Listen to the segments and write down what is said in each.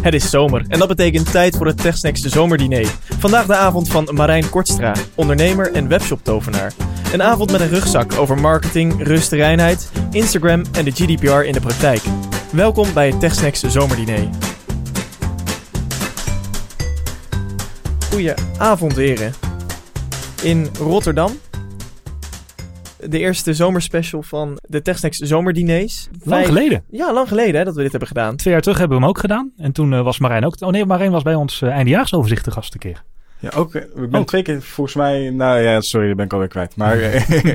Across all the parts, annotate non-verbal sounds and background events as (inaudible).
Het is zomer en dat betekent tijd voor het TechSnacks zomerdiner. Vandaag de avond van Marijn Kortstra, ondernemer en webshop-tovenaar. Een avond met een rugzak over marketing, rust, reinheid, Instagram en de GDPR in de praktijk. Welkom bij het TechSnacks zomerdiner. Goedenavond heren. In Rotterdam de eerste zomerspecial van de TechSnacks zomerdiners. Lang geleden. Ja, lang geleden hè, dat we dit hebben gedaan. Twee jaar terug hebben we hem ook gedaan. En toen eh, was Marijn ook... Oh nee, Marijn was bij ons uh, eindejaarsoverzicht te gast een keer. Ja, ook. eh, Ik ben Ook. twee keer volgens mij. Nou ja, sorry, dat ben ik alweer kwijt. Maar (laughs) eh, (laughs)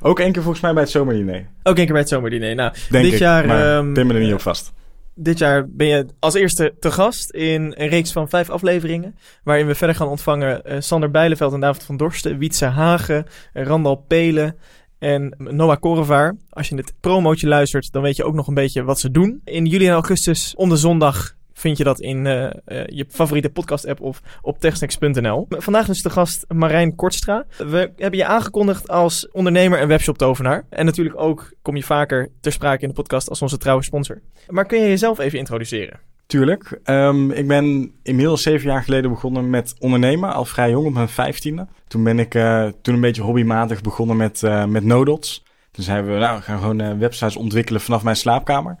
ook één keer volgens mij bij het zomerdiner. Ook één keer bij het zomerdiner. Nou, Denk dit ik. jaar... maar ehm, pin me er niet op vast. Dit jaar ben je als eerste te gast in een reeks van vijf afleveringen. Waarin we verder gaan ontvangen eh, Sander Bijleveld en David van Dorsten, Wietse Hagen, eh, Randal Pelen en Noah Korevaar. Als je het promootje luistert, dan weet je ook nog een beetje wat ze doen. In juli en augustus om de zondag vind je dat in eh, eh, je favoriete podcast-app of op techsnacks.nl. Vandaag dus de gast Marijn Kortstra. We hebben je aangekondigd als ondernemer en webshop-tovenaar. En natuurlijk ook kom je vaker ter sprake in de podcast als onze trouwe sponsor. Maar kun je jezelf even introduceren? Tuurlijk. Ehm, ik ben inmiddels zeven jaar geleden begonnen met ondernemen. Al vrij jong, op mijn vijftiende. Toen ben ik eh, toen een beetje hobbymatig begonnen met, eh met Nodots. Toen zeiden we, nou, we gaan gewoon eh, websites ontwikkelen vanaf mijn slaapkamer.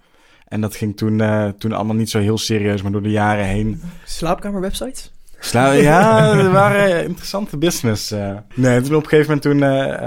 En dat ging toen, toen allemaal niet zo heel serieus, maar door de jaren heen Slaapkamerwebsites? Sla ja, er waren interessante business. Nee, toen op een gegeven moment, toen,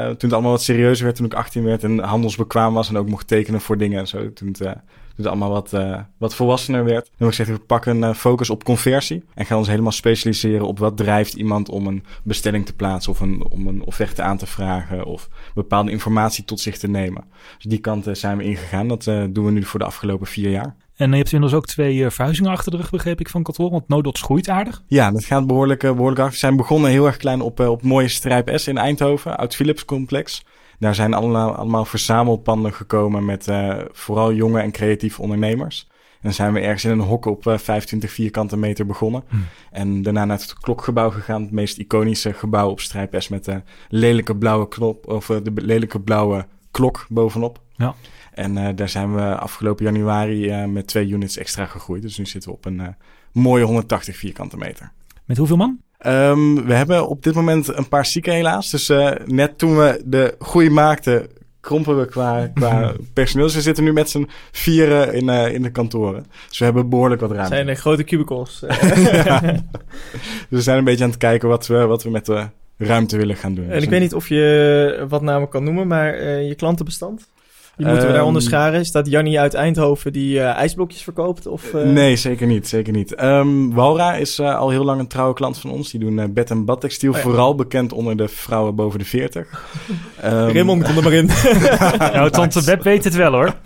toen het allemaal wat serieuzer werd, toen ik 18 werd en handelsbekwaam was en ook mocht tekenen voor dingen en zo. Toen het, het allemaal wat, eh, wat volwassener werd. Heb ik gezegd, we pakken een focus op conversie en gaan ons helemaal specialiseren op wat drijft iemand om een bestelling te plaatsen of een, om een offerte aan te vragen of bepaalde informatie tot zich te nemen. Dus die kant eh, zijn we ingegaan. Dat eh, doen we nu voor de afgelopen vier jaar. En je hebt inmiddels ook twee eh, verhuizingen achter de rug, begreep ik, van kantoor. Want Nodots groeit aardig. Ja, dat gaat behoorlijk, eh, behoorlijk hard. We zijn begonnen heel erg klein op, eh, op mooie Strijp S in Eindhoven, oud Philips complex. Daar zijn allemaal, allemaal verzamelpanden gekomen met eh, vooral jonge en creatieve ondernemers. En dan zijn we ergens in een hok op eh, 25 vierkante meter begonnen. Hmm. En daarna naar het klokgebouw gegaan. Het meest iconische gebouw op Strijp S met de lelijke blauwe knop, of eh, de lelijke blauwe klok bovenop. Ja. En eh, daar zijn we afgelopen januari eh, met twee units extra gegroeid. Dus nu zitten we op een eh, mooie 180 vierkante meter. Met hoeveel man? Ehm, we hebben op dit moment een paar zieken helaas. Dus eh, net toen we de groei maakten, krompen we qua, qua (laughs) personeel. Dus we zitten nu met z'n vieren in, eh, in de kantoren. Dus we hebben behoorlijk wat ruimte. zijn er grote cubicles. Ja. (laughs) (laughs) Dus we zijn een beetje aan het kijken wat we, wat we met de ruimte willen gaan doen. en Dus ik weet niet of je wat namen kan noemen, maar eh, je klantenbestand? Die moeten we Ehm, daaronder scharen. Is dat Jannie uit Eindhoven die eh, ijsblokjes verkoopt? Of, eh, Nee, zeker niet. Zeker niet. Ehm, Walra is eh, al heel lang een trouwe klant van ons. Die doen bed- en badtextiel. Oh ja. Vooral bekend onder de vrouwen boven de 40. Ehm, (laughs) Raymond, kom er maar in. (laughs) nou, tante Web weet het wel hoor. (laughs)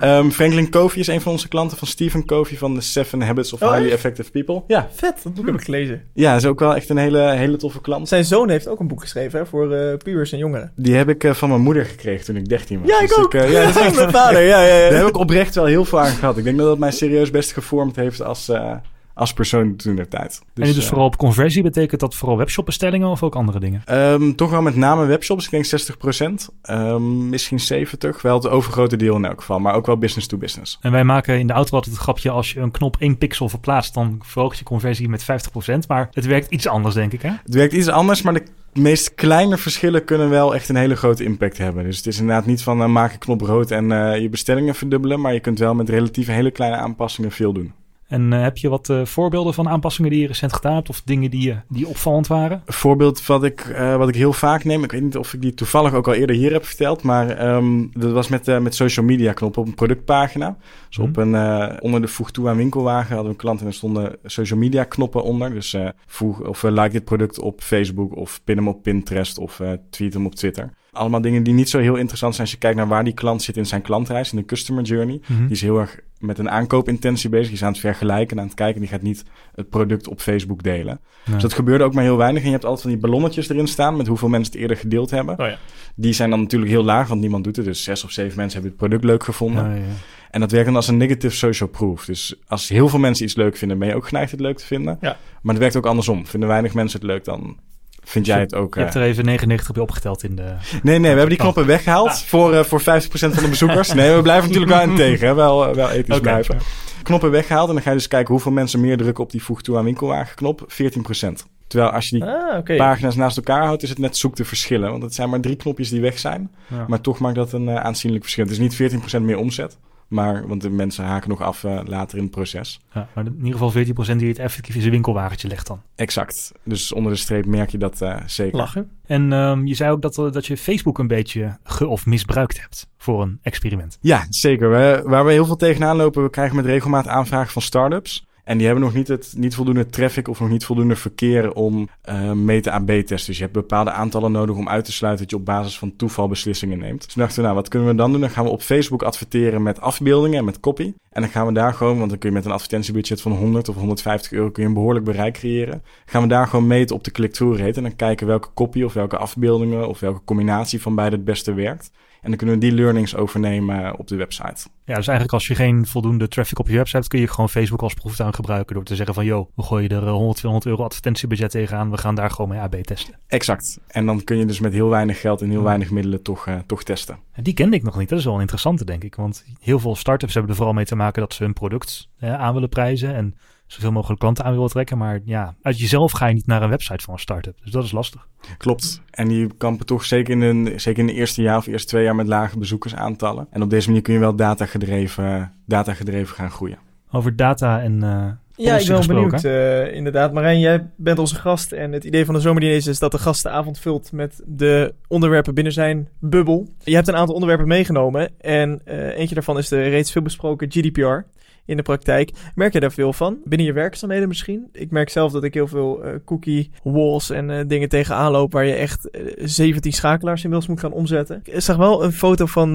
Ehm, Franklin Covey is een van onze klanten van Stephen Covey van de Seven Habits of Oh, Highly? Effective People. Ja, Vet, dat boek heb ik gelezen. ja, is ook wel echt een hele, hele toffe klant. Zijn zoon heeft ook een boek geschreven hè, voor eh pubers en jongeren. Die heb ik eh, van mijn moeder gekregen toen ik 13 was. Ja, ik Dus ja, dat is echt, Mijn vader, ja, ja, ja. Daar heb ik oprecht wel heel veel aan gehad. Ik denk dat dat mij serieus best gevormd heeft als, eh, als persoon toen der tijd. en dus eh, vooral op conversie betekent dat vooral webshopbestellingen of ook andere dingen? ehm, toch wel met name webshops. Ik denk 60%. Ehm, misschien 70%. Wel het overgrote deel in elk geval. Maar ook wel business to business. En wij maken in de auto altijd het grapje, als je een knop 1 pixel verplaatst, dan verhoogt je conversie met 50%. Maar het werkt iets anders, denk ik, hè? Het werkt iets anders, maar de meest kleine verschillen kunnen wel echt een hele grote impact hebben. Dus het is inderdaad niet van eh, maak een knop rood en eh, je bestellingen verdubbelen. Maar je kunt wel met relatief hele kleine aanpassingen veel doen. En eh, heb je wat eh, voorbeelden van aanpassingen die je recent gedaan hebt of dingen die, eh, die opvallend waren? Een voorbeeld wat ik, wat ik heel vaak neem, ik weet niet of ik die toevallig ook al eerder hier heb verteld, maar ehm, dat was met, met social media knoppen op een productpagina. Dus op een, onder de voeg toe aan winkelwagen hadden we een klant en er stonden social media knoppen onder. Dus voeg of like dit product op Facebook of pin hem op Pinterest of tweet hem op Twitter. Allemaal dingen die niet zo heel interessant zijn als je kijkt naar waar die klant zit in zijn klantreis, in de customer journey. Mhm. Die is heel erg met een aankoopintentie bezig. Die is aan het vergelijken en aan het kijken. Die gaat niet het product op Facebook delen. Nee. Dus dat gebeurde ook maar heel weinig. En je hebt altijd van die ballonnetjes erin staan met hoeveel mensen het eerder gedeeld hebben. Oh ja. Die zijn dan natuurlijk heel laag, want niemand doet het. Dus zes of zeven mensen hebben het product leuk gevonden. Ja, ja. En dat werkt dan als een negative social proof. Dus als heel veel mensen iets leuk vinden, ben je ook geneigd het leuk te vinden. Maar het werkt ook andersom. Vinden weinig mensen het leuk, dan vind jij het ook... Je hebt er even 99 bij opgeteld in de... Nee, nee, we hebben die knoppen weggehaald voor, uh, voor 50% van de bezoekers. Nee, we blijven natuurlijk wel in tegen, hè? Wel, wel ethisch okay, blijven. Knoppen weggehaald en dan ga je dus kijken hoeveel mensen meer drukken op die voeg toe aan winkelwagen knop. 14%. Terwijl als je die ah, okay. pagina's naast elkaar houdt, is het net zoek te verschillen. Want het zijn maar drie knopjes die weg zijn. Ja. Maar toch maakt dat een uh, aanzienlijk verschil. Het is niet 14% meer omzet. Maar, want de mensen haken nog af uh, later in het proces. Ja, maar in ieder geval 14% die het effectief in zijn winkelwagentje legt dan. Exact. Dus onder de streep merk je dat uh, zeker. Lachen. En um, je zei ook dat, dat je Facebook een beetje ge- of misbruikt hebt voor een experiment. Ja, zeker. We, waar we heel veel tegenaan lopen, we krijgen met regelmaat aanvragen van startups. En die hebben nog niet, het, niet voldoende traffic of nog niet voldoende verkeer om uh, mee te AB-testen. Dus je hebt bepaalde aantallen nodig om uit te sluiten dat je op basis van toeval beslissingen neemt. Dus dachten we, nou, wat kunnen we dan doen? Dan gaan we op Facebook adverteren met afbeeldingen en met copy. En dan gaan we daar gewoon, want dan kun je met een advertentiebudget van 100 of 150 euro kun je een behoorlijk bereik creëren. Gaan we daar gewoon meten op de click-through en dan kijken welke copy of welke afbeeldingen of welke combinatie van beide het beste werkt. En dan kunnen we die learnings overnemen op de website. Ja, dus eigenlijk als je geen voldoende traffic op je website hebt, kun je gewoon Facebook als proeftuin gebruiken door te zeggen van, joh, we gooien er 100, 200 euro advertentiebudget tegenaan, we gaan daar gewoon mee AB testen. Exact. En dan kun je dus met heel weinig geld en heel weinig middelen toch, uh, toch testen. En die kende ik nog niet. Dat is wel een interessante, denk ik. Want heel veel startups hebben er vooral mee te maken dat ze hun product uh, aan willen prijzen en zoveel mogelijk klanten aan willen trekken. Maar ja, uit jezelf ga je niet naar een website van een start-up. Dus dat is lastig. Klopt. En die kampen toch zeker in, een, zeker in de eerste jaar of eerste twee jaar met lage bezoekersaantallen. En op deze manier kun je wel datagedreven, datagedreven gaan groeien. Over data en uh, ja, ik ben wel benieuwd. Uh, inderdaad, Marijn, jij bent onze gast. En het idee van de zomerdiner is dat de gast de avond vult met de onderwerpen binnen zijn bubbel. Je hebt een aantal onderwerpen meegenomen. En uh, eentje daarvan is de reeds veel besproken GDPR in de praktijk. Merk je daar veel van? Binnen je werkzaamheden misschien? Ik merk zelf dat ik heel veel uh, cookie walls en uh, dingen tegenaan loop waar je echt uh, 17 schakelaars inmiddels moet gaan omzetten. Ik zag wel een foto van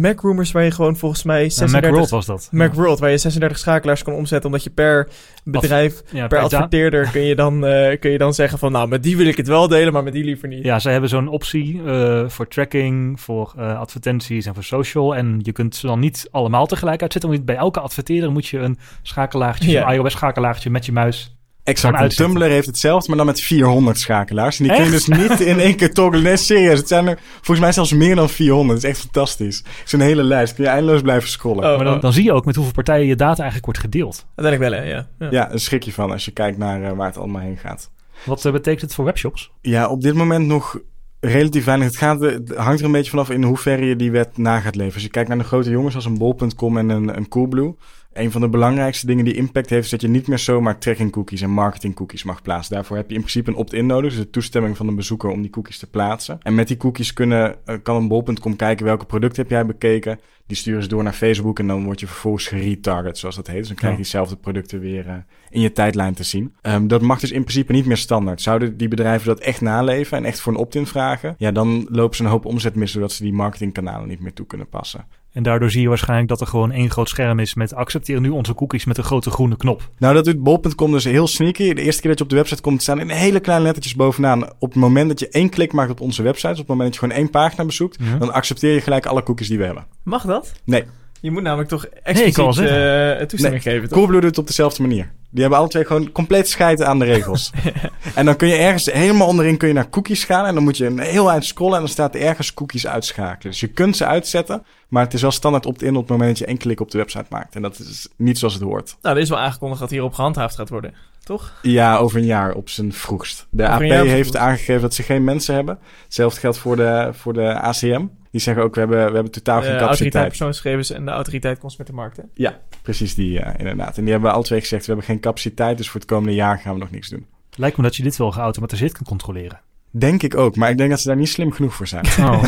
Macroomers waar je gewoon volgens mij 36... Ja, Macworld was dat. Macworld, waar je 36 schakelaars kan omzetten omdat je per bedrijf, ja, per, adverteerder kun je, dan, kun je dan zeggen van nou, met die wil ik het wel delen, maar met die liever niet. Ja, zij hebben zo'n optie voor tracking, voor advertenties en voor social. En je kunt ze dan niet allemaal tegelijk uitzetten, want bij elke advertentie adverteren, moet je een schakelaartje, ja. een iOS-schakelaartje met je muis Exact. Tumblr heeft hetzelfde, maar dan met 400 schakelaars. En die kun je dus niet in één keer toggelen. Nee, serieus. Het zijn er volgens mij zelfs meer dan 400. Dat is echt fantastisch. Het is een hele lijst. Kun je eindeloos blijven scrollen. Oh, maar dan, dan, zie je ook met hoeveel partijen je data eigenlijk wordt gedeeld. Uiteindelijk wel, hè? Ja, ja. ja een schrik je van als je kijkt naar uh, waar het allemaal heen gaat. Wat uh, betekent het voor webshops? Ja, op dit moment nog relatief weinig. Het, gaat, het hangt er een beetje vanaf in hoeverre je die wet na gaat leven. Als je kijkt naar de grote jongens als een bol.com en een, een Coolblue een van de belangrijkste dingen die impact heeft, is dat je niet meer zomaar tracking cookies en marketing cookies mag plaatsen. Daarvoor heb je in principe een opt-in nodig, dus de toestemming van de bezoeker om die cookies te plaatsen. En met die cookies kunnen, uh, kan een bol.com kijken welke producten heb jij bekeken. Die sturen ze door naar Facebook en dan word je vervolgens geretarget, zoals dat heet. Dus dan krijg je diezelfde producten weer uh, in je tijdlijn te zien. Um, dat mag dus in principe niet meer standaard. Zouden die bedrijven dat echt naleven en echt voor een opt-in vragen, ja, dan lopen ze een hoop omzet mis doordat ze die marketingkanalen niet meer toe kunnen passen. En daardoor zie je waarschijnlijk dat er gewoon één groot scherm is met accepteer nu onze cookies met een grote groene knop. Nou, dat doet bol.com dus heel sneaky. De eerste keer dat je op de website komt, staan in hele kleine lettertjes bovenaan. Op het moment dat je één klik maakt op onze website, op het moment dat je gewoon één pagina bezoekt, ja. dan accepteer je gelijk alle cookies die we hebben. Mag dat? Nee. Je moet namelijk toch expliciet nee, uh, toestemming nee, geven. Coolblue doet het op dezelfde manier. Die hebben alle twee gewoon compleet scheiden aan de regels. (laughs) en dan kun je ergens helemaal onderin kun je naar cookies gaan. En dan moet je een heel eind scrollen en dan staat er ergens cookies uitschakelen. Dus je kunt ze uitzetten, maar het is wel standaard opt-in op het moment dat je één klik op de website maakt. En dat is niet zoals het hoort. Nou, er is wel aangekondigd dat hierop gehandhaafd gaat worden, toch? Ja, over een jaar op zijn vroegst. De over AP heeft aangegeven dat ze geen mensen hebben. Hetzelfde geldt voor de, voor de ACM. Die zeggen ook, we hebben, we hebben totaal geen capaciteit. De autoriteit persoonsgegevens en de autoriteit consumentenmarkten. Ja, precies die inderdaad. En die hebben al twee gezegd, we hebben geen capaciteit, dus voor het komende jaar gaan we nog niks doen. Lijkt me dat je dit wel geautomatiseerd kan controleren. Denk ik ook, maar ik denk dat ze daar niet slim genoeg voor zijn. Oh. (laughs)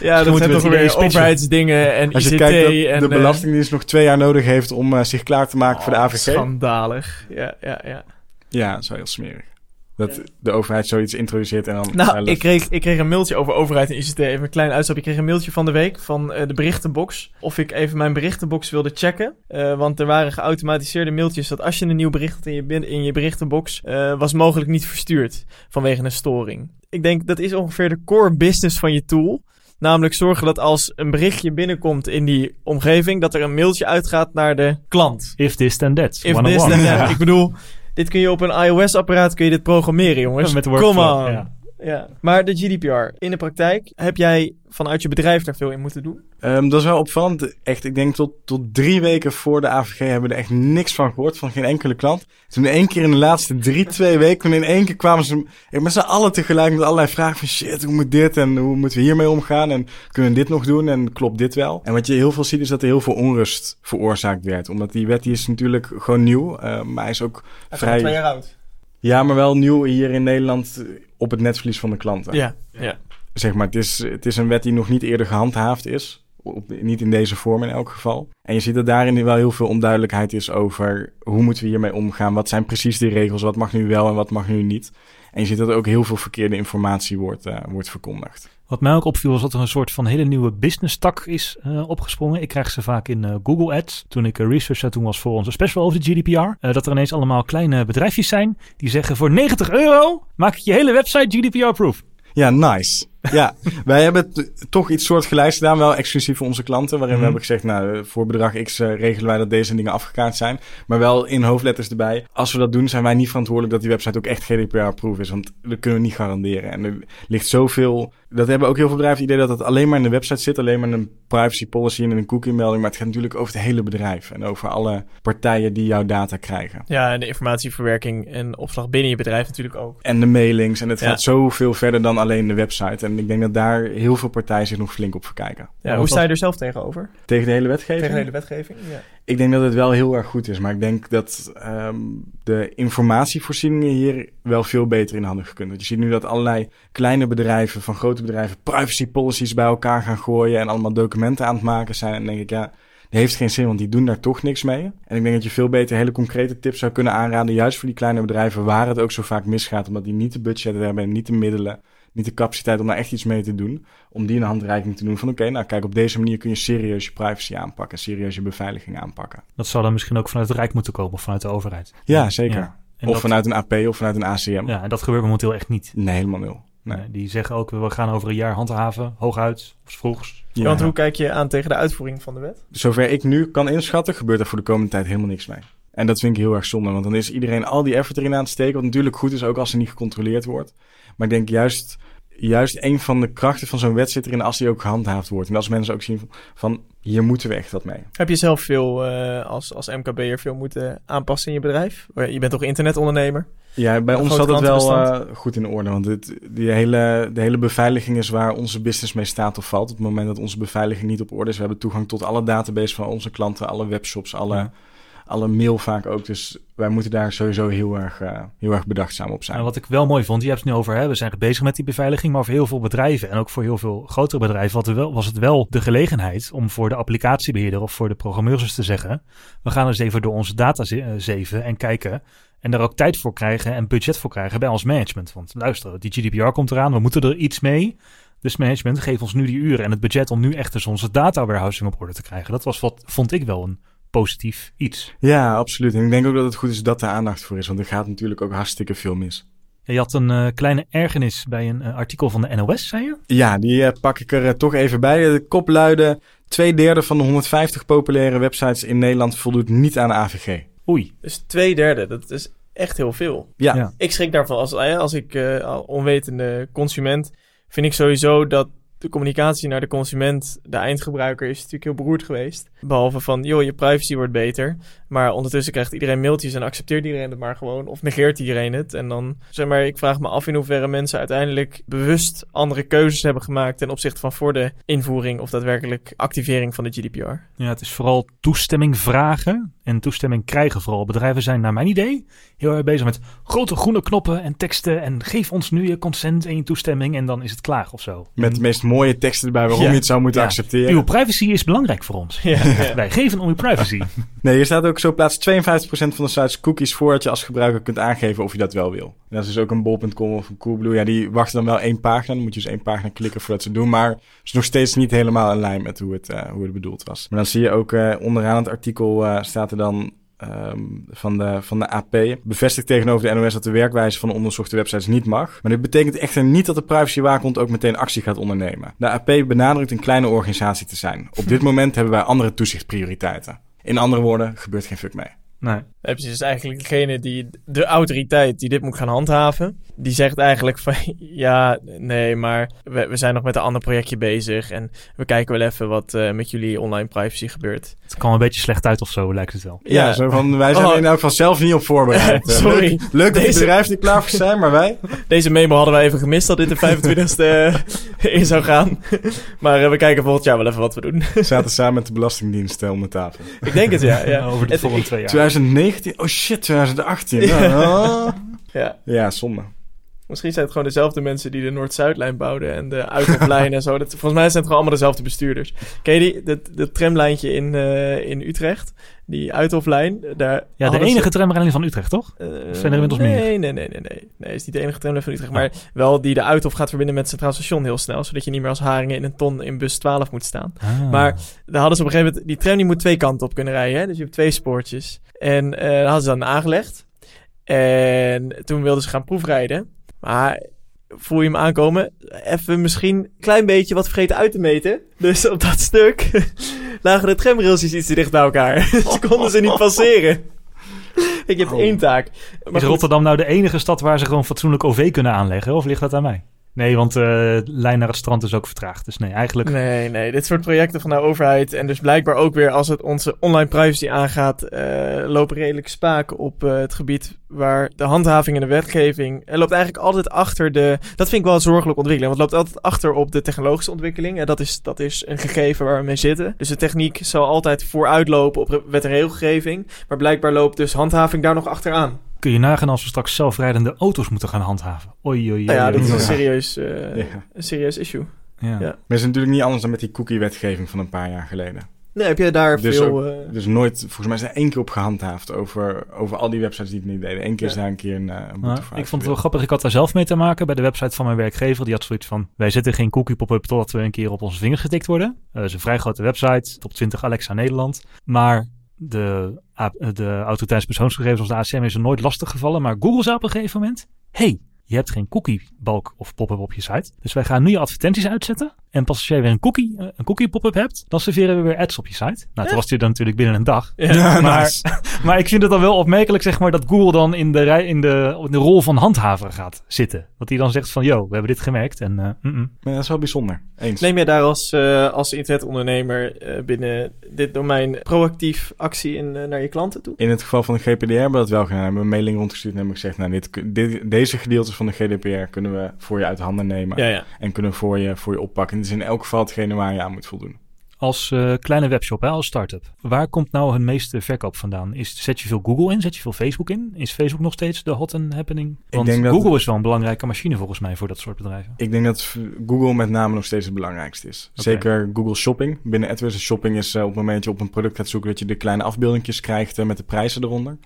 ja, dat zijn toch weer overheidsdingen en Als je ICT kijkt dat en, de Belastingdienst nog twee jaar nodig heeft om uh, zich klaar te maken oh, voor de AVG. Schandalig, ja, ja, ja. Ja, dat is wel heel smerig. Dat de overheid zoiets introduceert en dan... Nou, ik kreeg, ik kreeg een mailtje over overheid en ICT. Even een klein uitstapje. Ik kreeg een mailtje van de week van uh, de berichtenbox. Of ik even mijn berichtenbox wilde checken. Uh, want er waren geautomatiseerde mailtjes dat als je een nieuw bericht had in je, in je berichtenbox... Uh, was mogelijk niet verstuurd vanwege een storing. Ik denk dat is ongeveer de core business van je tool. Namelijk zorgen dat als een berichtje binnenkomt in die omgeving... dat er een mailtje uitgaat naar de klant. If this then that. If this then that. Ik bedoel dit kun je op een iOS-apparaat kun je dit programmeren, jongens. Met Come workflow, on. ja. Ja. Maar de GDPR, in de praktijk, heb jij vanuit je bedrijf daar veel in moeten doen? Ehm, dat is wel opvallend. Echt, ik denk tot, tot drie weken voor de AVG hebben we er echt niks van gehoord. Van geen enkele klant. Toen in één keer in de laatste drie, twee weken. Toen in één keer kwamen ze met z'n allen tegelijk met allerlei vragen van shit, hoe moet dit en hoe moeten we hiermee omgaan? En kunnen we dit nog doen? En klopt dit wel? En wat je heel veel ziet is dat er heel veel onrust veroorzaakt werd. Omdat die wet die is natuurlijk gewoon nieuw. eh, maar hij is ook vrij... jaar oud. Ja, maar wel nieuw hier in Nederland op het netvlies van de klanten. Ja, ja. Zeg maar, het is, het is een wet die nog niet eerder gehandhaafd is. Op, niet in deze vorm in elk geval. En je ziet dat daarin wel heel veel onduidelijkheid is over hoe moeten we hiermee omgaan. Wat zijn precies de regels? Wat mag nu wel en wat mag nu niet? En je ziet dat er ook heel veel verkeerde informatie wordt, eh, wordt verkondigd. Wat mij ook opviel was dat er een soort van hele nieuwe business tak is eh, opgesprongen. Ik krijg ze vaak in eh, Google Ads. Toen ik uh, research toen was voor onze special over de GDPR. eh, dat er ineens allemaal kleine bedrijfjes zijn die zeggen voor 90 euro maak ik je hele website GDPR-proof. Ja, nice. Ja, wij hebben toch iets soortgelijks gedaan, wel exclusief voor onze klanten. Waarin Mhm. we hebben gezegd, nou, voor bedrag X eh, regelen wij dat deze dingen afgekaart zijn. Maar wel in hoofdletters erbij. Als we dat doen, zijn wij niet verantwoordelijk dat die website ook echt GDPR-proof is. Want dat kunnen we niet garanderen. En er ligt zoveel... Dat hebben ook heel veel bedrijven het idee dat het alleen maar in de website zit. Alleen maar in een privacy policy en in een cookie-melding. Maar het gaat natuurlijk over het hele bedrijf. En over alle partijen die jouw data krijgen. Ja, en de informatieverwerking en opslag binnen je bedrijf natuurlijk ook. En de mailings. En het Ja. gaat zoveel verder dan alleen de website. En ik denk dat daar heel veel partijen zich nog flink op verkijken. Ja, hoe sta je er zelf tegenover? Tegen de hele wetgeving? Tegen de hele wetgeving? Ja. Ik denk dat het wel heel erg goed is. Maar ik denk dat ehm, de informatievoorzieningen hier wel veel beter in hadden gekund. Want je ziet nu dat allerlei kleine bedrijven van grote bedrijven privacy policies bij elkaar gaan gooien. En allemaal documenten aan het maken zijn. En dan denk ik, ja, dat heeft geen zin, want die doen daar toch niks mee. En ik denk dat je veel beter hele concrete tips zou kunnen aanraden. Juist voor die kleine bedrijven waar het ook zo vaak misgaat. Omdat die niet de budget hebben en niet de middelen. Niet de capaciteit om daar echt iets mee te doen. Om die een handreiking te doen van oké, nou kijk, op deze manier kun je serieus je privacy aanpakken. Serieus je beveiliging aanpakken. Dat zou dan misschien ook vanuit het Rijk moeten komen of vanuit de overheid. Ja, zeker. Ja. Of dat, vanuit een AP of vanuit een ACM. Ja, en dat gebeurt momenteel echt niet. Nee, helemaal nul. Nee. Nee, die zeggen ook, we gaan over een jaar handhaven, hooguit, of vroegs. Ja. Want hoe kijk je aan tegen de uitvoering van de wet? Zover ik nu kan inschatten, gebeurt er voor de komende tijd helemaal niks mee. En dat vind ik heel erg zonde, want dan is iedereen al die effort erin aan het steken. Wat natuurlijk goed is, ook als er niet gecontroleerd wordt. Maar ik denk juist, juist een van de krachten van zo'n wet zit erin als die ook gehandhaafd wordt. En als mensen ook zien van, van hier moeten we echt wat mee. Heb je zelf veel eh, als, als MKB'er veel moeten aanpassen in je bedrijf? Je bent toch internetondernemer? Ja, bij Een ons zat het wel eh, goed in orde. Want het, die hele, de hele beveiliging is waar onze business mee staat of valt. Op het moment dat onze beveiliging niet op orde is. We hebben toegang tot alle database van onze klanten, alle webshops, alle, Ja. Alle mail vaak ook. Dus wij moeten daar sowieso heel erg, eh, heel erg bedachtzaam op zijn. En wat ik wel mooi vond, je hebt het nu over, hè, we zijn bezig met die beveiliging, maar voor heel veel bedrijven en ook voor heel veel grotere bedrijven wat wel, was het wel de gelegenheid om voor de applicatiebeheerder of voor de programmeurs te zeggen, we gaan eens even door onze data eh, zeven en kijken en daar ook tijd voor krijgen en budget voor krijgen bij ons management. Want luister, die GDPR komt eraan, we moeten er iets mee. Dus management, geef ons nu die uren en het budget om nu echt eens onze data warehousing op orde te krijgen. Dat was wat, vond ik wel een positief iets. Ja, absoluut. En ik denk ook dat het goed is dat er aandacht voor is. Want er gaat natuurlijk ook hartstikke veel mis. Ja, Je had een eh, kleine ergernis bij een eh, artikel van de NOS, zei je? Ja, die eh, pak ik er toch even bij. De kop luidde... Twee derde van de 150 populaire websites in Nederland voldoet niet aan de AVG. Oei. Dus twee derde, dat is echt heel veel. Ja, Ja. Ik schrik daarvan als, als ik eh, onwetende consument vind ik sowieso dat de communicatie naar de consument, de eindgebruiker, is natuurlijk heel beroerd geweest. Behalve van, joh, je privacy wordt beter. Maar ondertussen krijgt iedereen mailtjes en accepteert iedereen het maar gewoon. Of negeert iedereen het. En dan, zeg maar, ik vraag me af in hoeverre mensen uiteindelijk bewust andere keuzes hebben gemaakt ten opzichte van voor de invoering of daadwerkelijk activering van de GDPR. Ja, het is vooral toestemming vragen en toestemming krijgen vooral. Bedrijven zijn naar mijn idee heel erg bezig met grote groene knoppen en teksten en geef ons nu je consent en je toestemming en dan is het klaar of zo. met de meest mooie teksten erbij waarom Ja. je het zou moeten Ja. accepteren. Uw privacy is belangrijk voor ons. Ja. (laughs) Wij geven om uw privacy. (laughs) Nee, hier staat ook zo plaatst 52% van de sites cookies voordat je als gebruiker kunt aangeven of je dat wel wil. En dat is dus ook een bol.com of een Coolblue. Ja, die wachten dan wel één pagina. Dan moet je dus één pagina klikken voordat ze doen. Maar het is nog steeds niet helemaal in lijn met hoe het, eh, hoe het bedoeld was. Maar dan zie je ook eh, onderaan het artikel eh, staat er dan ehm, van, de, van de AP. Bevestigt tegenover de NOS dat de werkwijze van de onderzochte websites niet mag. Maar dit betekent echter niet dat de privacywaakhond ook meteen actie gaat ondernemen. De AP benadrukt een kleine organisatie te zijn. Op dit moment hebben wij andere toezichtprioriteiten. In andere woorden, gebeurt geen fuck mee. Nee. Nee, precies. Dus eigenlijk degene die, de autoriteit die dit moet gaan handhaven, die zegt eigenlijk van (laughs) ja, nee, maar we, we zijn nog met een ander projectje bezig en we kijken wel even wat eh, met jullie online privacy gebeurt. Het kwam een beetje slecht uit of zo, lijkt het wel. Ja, Ja. zo van, wij zijn Oh. er in elk geval zelf niet op voorbereid. (laughs) Eh, Sorry. Leuk, leuk dat die Deze- bedrijven er klaar voor zijn, maar wij... (laughs) Deze memo hadden wij even gemist dat dit de 25e eh, in zou gaan. maar eh, we kijken volgend jaar wel even wat we doen. zaten samen met de Belastingdienst om de tafel. Ik denk het, ja. ja. Over de volgende twee jaar. 2019? Oh shit, 2018. Oh. ja. Ja, zonde. Misschien zijn het gewoon dezelfde mensen die de Noord-Zuidlijn bouwden en de Uithoofdlijn en zo. Dat, volgens mij zijn het gewoon allemaal dezelfde bestuurders. Ken je die? Dat, dat tramlijntje in, eh, in Utrecht, die Uithoofdlijn. Daar Ja, de hadden ze- enige tramreiling van Utrecht, toch? Eh, Zijn er inmiddels nee, meer? Nee, nee, nee, nee. Nee, is niet de enige tramlijn van Utrecht. Maar wel die de Uithof gaat verbinden met het Centraal Station heel snel. Zodat je niet meer als haringen in een ton in bus 12 moet staan. Ah. Maar daar hadden ze op een gegeven moment... Die tram die moet twee kanten op kunnen rijden. Hè? Dus je hebt twee spoortjes. En eh daar hadden ze dan aangelegd. En toen wilden ze gaan proefrijden. Maar voel je hem aankomen? Even misschien een klein beetje wat vergeten uit te meten. Dus op dat stuk (laughs) lagen de tramrailsjes iets te dicht bij elkaar. (laughs) dus konden ze niet passeren. Ik heb Oh. één taak. Is goed. Rotterdam nou de enige stad waar ze gewoon fatsoenlijk OV kunnen aanleggen? Of ligt dat aan mij? Nee, want de lijn naar het strand is ook vertraagd. Dus nee, eigenlijk... Nee, nee, dit soort projecten van de overheid en dus blijkbaar ook weer als het onze online privacy aangaat, eh, lopen redelijk spaak op eh, het gebied waar de handhaving en de wetgeving het loopt eigenlijk altijd achter de. Dat vind ik wel een zorgelijk ontwikkeling, want het loopt altijd achter op de technologische ontwikkeling. En dat is, dat is een gegeven waar we mee zitten. Dus de techniek zal altijd vooruitlopen op wet en regelgeving, maar blijkbaar loopt dus handhaving daar nog achteraan. Kun je nagaan als we straks zelfrijdende auto's moeten gaan handhaven? Oei, oei, oei. Nou ja, dit is een serieus, eh, Ja. een serieus issue. Ja. ja. Maar het is natuurlijk niet anders dan met die cookie-wetgeving van een paar jaar geleden. Nee, heb jij daar Dus veel. ook- eh, Dus nooit, volgens mij is er één keer op gehandhaafd over, over al die websites die het niet deden. Eén keer is daar een keer een, eh, een boete Maar voor ik vond het wel grappig. Ik had daar zelf mee te maken bij de website van mijn werkgever. Die had zoiets van: wij zetten geen cookie pop-up totdat we een keer op onze vingers getikt worden. Eh, Dat is een vrij grote website, top 20 Alexa Nederland. Maar de, De autoriteitspersoonsgegevens als de ACM is er nooit lastig gevallen. Maar Google zei op een gegeven moment: hey, je hebt geen cookie-balk of pop-up op je site. Dus wij gaan nu je advertenties uitzetten. En pas als jij weer een cookie, eh, een cookie pop-up hebt, dan serveren we weer ads op je site. Nou, toen was die dan natuurlijk binnen een dag. ja. (laughs) Ja, Maar- nice. (laughs) Maar ik vind het dan wel opmerkelijk, zeg maar, dat Google dan in de, rij, in de, in de rol van handhaver gaat zitten. Dat hij dan zegt van, yo, we hebben dit gemerkt en eh, dat is wel bijzonder. Eens. Neem jij daar als, eh, als internetondernemer eh, binnen dit domein proactief actie in, naar je klanten toe? In het geval van de GPDR hebben we dat wel gedaan. We hebben een mailing rondgestuurd en hebben gezegd... Nou, dit, dit, deze gedeeltes van de GDPR kunnen we voor je uit handen nemen. Ja, ja. En kunnen we voor je, voor je oppakken. Is in elk geval hetgene waar je aan moet voldoen. Als eh, kleine webshop, hè, als start-up. Waar komt nou het meeste verkoop vandaan? Is, zet je veel Google in? Zet je veel Facebook in? Is Facebook nog steeds de hot and happening? Want denk dat- Google is wel een belangrijke machine volgens mij voor dat soort bedrijven. Ik denk dat Google met name nog steeds het belangrijkste is. Zeker Google Shopping. Binnen AdWords Shopping is eh, op het moment dat je op een product gaat zoeken... dat je de kleine afbeeldingjes krijgt eh, met de prijzen eronder.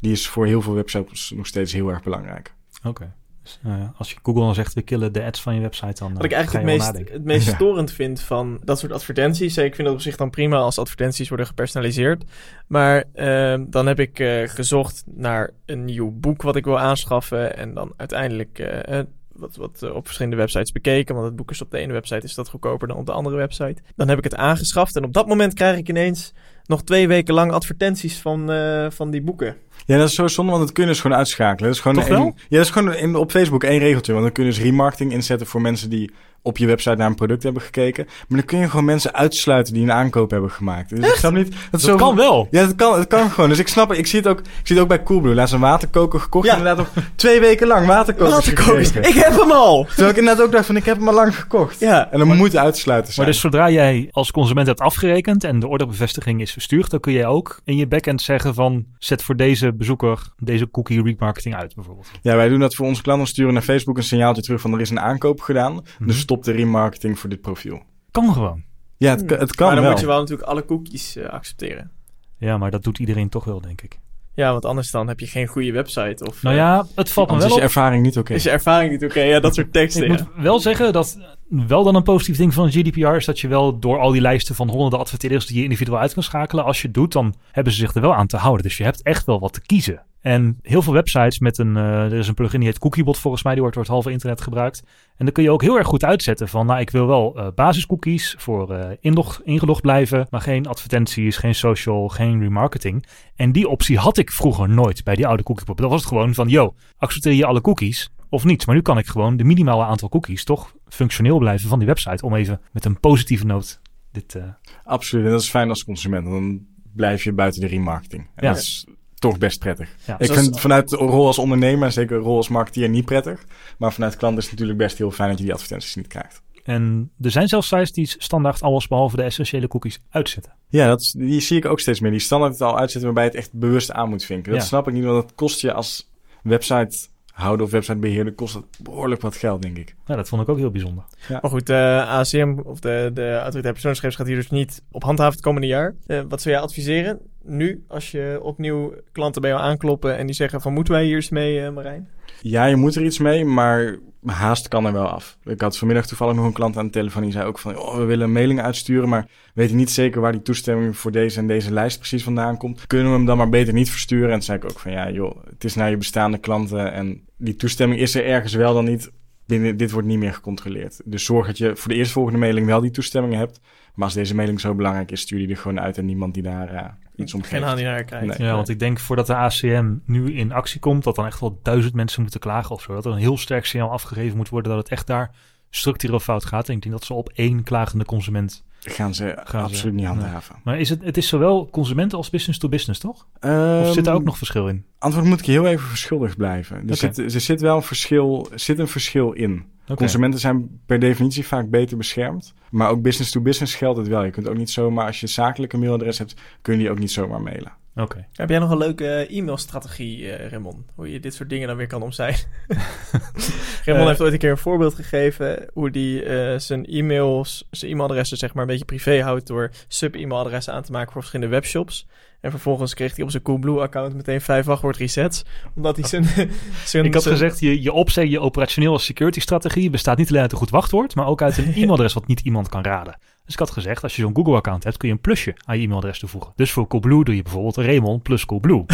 Die is voor heel veel webshops nog steeds heel erg belangrijk. Oké. Dus, eh, als je Google dan zegt, we killen de ads van je website, dan Wat ik eh, eigenlijk ga het meest, het meest Ja. storend vind van dat soort advertenties. Ik vind het op zich dan prima als advertenties worden gepersonaliseerd. Maar ehm, dan heb ik eh, gezocht naar een nieuw boek wat ik wil aanschaffen. En dan uiteindelijk wat, wat op verschillende websites bekeken. Want het boek is op de ene website is dat goedkoper dan op de andere website. Dan heb ik het aangeschaft. En op dat moment krijg ik ineens nog twee weken lang advertenties van, eh, van die boeken. Ja, dat is zo zonde, want dat kun je dus gewoon uitschakelen. Dat is gewoon Toch wel? Ja, dat is gewoon in, op Facebook één regeltje. Want dan kun je dus remarketing inzetten voor mensen die op je website naar een product hebben gekeken. Maar dan kun je gewoon mensen uitsluiten die een aankoop hebben gemaakt. Dus ik snap niet... Dat, Dat zo kan wel. Ja, dat kan, dat kan gewoon. Dus ik snap het. Ik zie het ook, ik zie het ook bij Coolblue. Laatst een waterkoker gekocht. Ja. Inderdaad nog twee weken lang Waterkokers, gekeken. ik heb hem al! Terwijl ik inderdaad ook dacht van, ik heb hem al lang gekocht. Ja, En dan moet uitsluiten Maar dus zodra jij als consument hebt afgerekend en de orderbevestiging is verstuurd, dan kun jij ook in je backend zeggen van zet voor deze bezoeker deze cookie remarketing uit bijvoorbeeld. Ja, wij doen dat voor onze klanten. Sturen naar Facebook een signaaltje terug van, er is een aankoop gedaan. Mhm. Dus stop de remarketing voor dit profiel. Kan gewoon. Ja, het, kan- het kan maar dan wel. moet je wel natuurlijk alle cookies eh, accepteren. Ja, maar dat doet iedereen toch wel, denk ik. Ja, want anders dan heb je geen goede website. Of, Nou eh, ja, het valt me wel is je ervaring niet oké. is je ervaring niet oké. Ja, dat soort teksten. Ik ja. moet wel zeggen dat wel dan een positief ding van GDPR is dat je wel door al die lijsten van honderden adverteerders die je individueel uit kan schakelen, als je het doet, dan hebben ze zich er wel aan te houden. Dus je hebt echt wel wat te kiezen. En heel veel websites met een, uh, er is een plugin die heet Cookiebot volgens mij, die wordt door het halve internet gebruikt. En dan kun je ook heel erg goed uitzetten van, nou ik wil wel uh, basiscookies voor inlog, ingelogd blijven, maar geen advertenties, geen social, geen remarketing. En die optie had ik vroeger nooit bij die oude cookiebot. Dat was het gewoon van, yo, accepteer je alle cookies? Of niet. Maar nu kan ik gewoon de minimale aantal cookies toch functioneel blijven van die website. Om even met een positieve noot dit... Uh... Absoluut, en dat is fijn als consument. Dan blijf je buiten de remarketing. En ja. dat is toch best prettig. Ja. Ik vind vanuit de rol als ondernemer, zeker rol als marketeer, niet prettig. Maar vanuit klant is het natuurlijk best heel fijn dat je die advertenties niet krijgt. En er zijn zelfs sites die standaard alles behalve de essentiële cookies uitzetten. Ja, dat, die zie ik ook steeds meer. Die standaard het al uitzetten waarbij het echt bewust aan moet vinken. Dat snap ik niet, want dat kost je als website houden of websitebeheerder kost het behoorlijk wat geld, denk ik. Ja, dat vond ik ook heel bijzonder. Ja. Maar goed, de uh, ACM of de, de autoriteit persoonsgegevens gaat hier dus niet op handhaven het komende jaar. Uh, wat zou jij adviseren nu als je opnieuw klanten bij jou aankloppen en die zeggen van moeten wij hier eens mee, uh, Marijn? Ja, je moet er iets mee, maar haast kan er wel af. Ik had vanmiddag toevallig nog een klant aan de telefoon die zei ook van... Oh, we willen een mailing uitsturen, maar weten niet zeker waar die toestemming voor deze en deze lijst precies vandaan komt. Kunnen we hem dan maar beter niet versturen? En toen zei ik ook van ja joh, het is naar je bestaande klanten en die toestemming is er ergens wel dan niet. Binnen, dit wordt niet meer gecontroleerd. Dus zorg dat je voor de eerstvolgende mailing wel die toestemming hebt. Maar als deze mailing zo belangrijk is, stuur die er gewoon uit en niemand die daar uh, iets om geeft. Geen aan naar krijgt. Ja, want ik denk voordat de ACM nu in actie komt, dat dan echt wel duizend mensen moeten klagen of zo. Dat er een heel sterk signaal afgegeven moet worden dat het echt daar structureel fout gaat. En ik denk dat ze op één klagende consument gaan ze gaan absoluut niet handhaven. Nee. Maar is het, het is zowel consumenten als business to business, toch? Um, of zit daar ook nog verschil in? Antwoord moet ik heel even verschuldigd blijven. Er, okay. zit, er zit wel een verschil, zit een verschil in. Okay. Consumenten zijn per definitie vaak beter beschermd. Maar ook business to business geldt het wel. Je kunt ook niet zomaar, als je zakelijke mailadres hebt, kun je die ook niet zomaar mailen. Oké. Heb jij nog een leuke e-mailstrategie, uh, Raymond? Hoe je dit soort dingen dan weer kan omzeilen? (laughs) Raymond uh, heeft ooit een keer een voorbeeld gegeven hoe hij uh, zijn e-mails, zijn e-mailadressen zeg maar een beetje privé houdt door sub-e-mailadressen aan te maken voor verschillende webshops. En vervolgens kreeg hij op zijn Coolblue-account meteen vijf wachtwoord resets. Omdat hij zijn... (laughs) zijn ik had gezegd, je, je opzet, je operationele security-strategie bestaat niet alleen uit een goed wachtwoord, maar ook uit een (laughs) e-mailadres wat niet iemand kan raden. Dus ik had gezegd, als je zo'n Google-account hebt, kun je een plusje aan je e-mailadres toevoegen. Dus voor Coolblue doe je bijvoorbeeld Raymond plus Coolblue.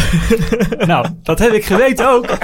(laughs) nou, dat heb ik geweten ook.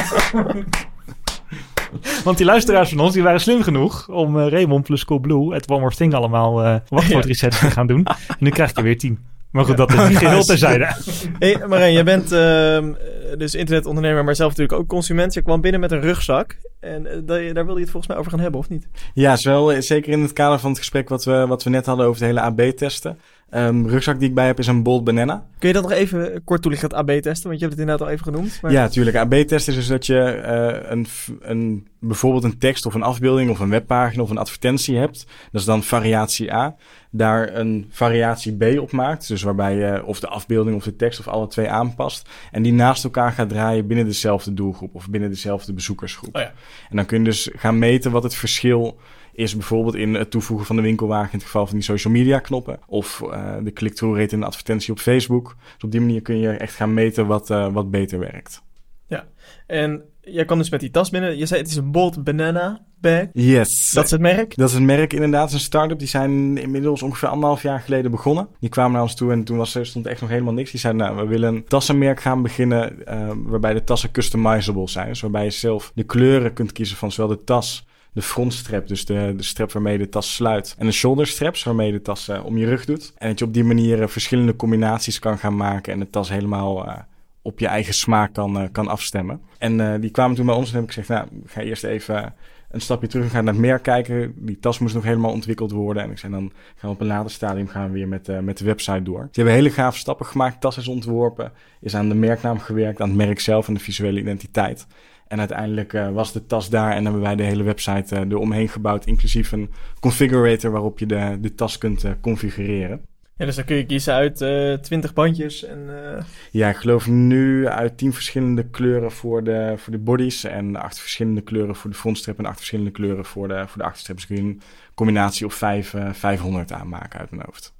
Want die luisteraars van ons, die waren slim genoeg om uh, Raymond plus Coolblue, het One More Thing allemaal uh, wachtwoordresets te gaan doen. En nu krijg je weer tien. Maar goed, dat is niet geheel terzijde. (laughs) hey Marijn, jij bent uh, dus internetondernemer, maar zelf natuurlijk ook consument. Je kwam binnen met een rugzak. En uh, daar wilde je het volgens mij over gaan hebben, of niet? Ja, wel, zeker in het kader van het gesprek wat we, wat we net hadden over de hele AB-testen. Um, rugzak die ik bij heb is een Bold Banana. Kun je dat nog even kort toelichten, dat AB-testen? Want je hebt het inderdaad al even genoemd. Maar... Ja, tuurlijk. AB-testen is dus dat je uh, een, een, bijvoorbeeld een tekst of een afbeelding of een webpagina of een advertentie hebt. Dat is dan variatie A. Daar een variatie B op maakt. Dus waarbij je of de afbeelding of de tekst of alle twee aanpast. En die naast elkaar gaat draaien binnen dezelfde doelgroep of binnen dezelfde bezoekersgroep. Oh ja. En dan kun je dus gaan meten wat het verschil is bijvoorbeeld in het toevoegen van de winkelwagen in het geval van die social media knoppen. Of uh, de click-through rate in een advertentie op Facebook. Dus op die manier kun je echt gaan meten wat, uh, wat beter werkt. Ja, en jij kwam dus met die tas binnen. Je zei het is een Bolt Banana bag. Yes. Dat is het merk? Dat is het merk inderdaad. Het is een start-up. Die zijn inmiddels ongeveer anderhalf jaar geleden begonnen. Die kwamen naar ons toe en toen was, er stond echt nog helemaal niks. Die zeiden nou, we willen een tassenmerk gaan beginnen uh, waarbij de tassen customizable zijn. Dus waarbij je zelf de kleuren kunt kiezen van zowel de tas de frontstrap, dus de, de strap waarmee de tas sluit. En de shoulder straps waarmee de tas uh, om je rug doet. En dat je op die manier uh, verschillende combinaties kan gaan maken en de tas helemaal uh, op je eigen smaak kan, kan afstemmen. En die kwamen toen bij ons en heb ik gezegd, nou, ga eerst even een stapje terug en ga naar het merk kijken. Die tas moest nog helemaal ontwikkeld worden. En ik zei, dan gaan we op een later stadium gaan we weer met, met de website door. Ze hebben hele gave stappen gemaakt. Tas is ontworpen, is aan de merknaam gewerkt, aan het merk zelf en de visuele identiteit. En uiteindelijk uh, was de tas daar en hebben wij de hele website uh, eromheen gebouwd, inclusief een configurator waarop je de, de tas kunt uh, configureren. Ja, dus dan kun je kiezen uit 20 bandjes en... Ja, ik geloof nu uit 10 verschillende kleuren voor de, voor de bodies en 8 verschillende kleuren voor de frontstrip en 8 verschillende kleuren voor de, voor de achterstrip. Dus kun je een combinatie of 5, 500 aanmaken uit mijn hoofd.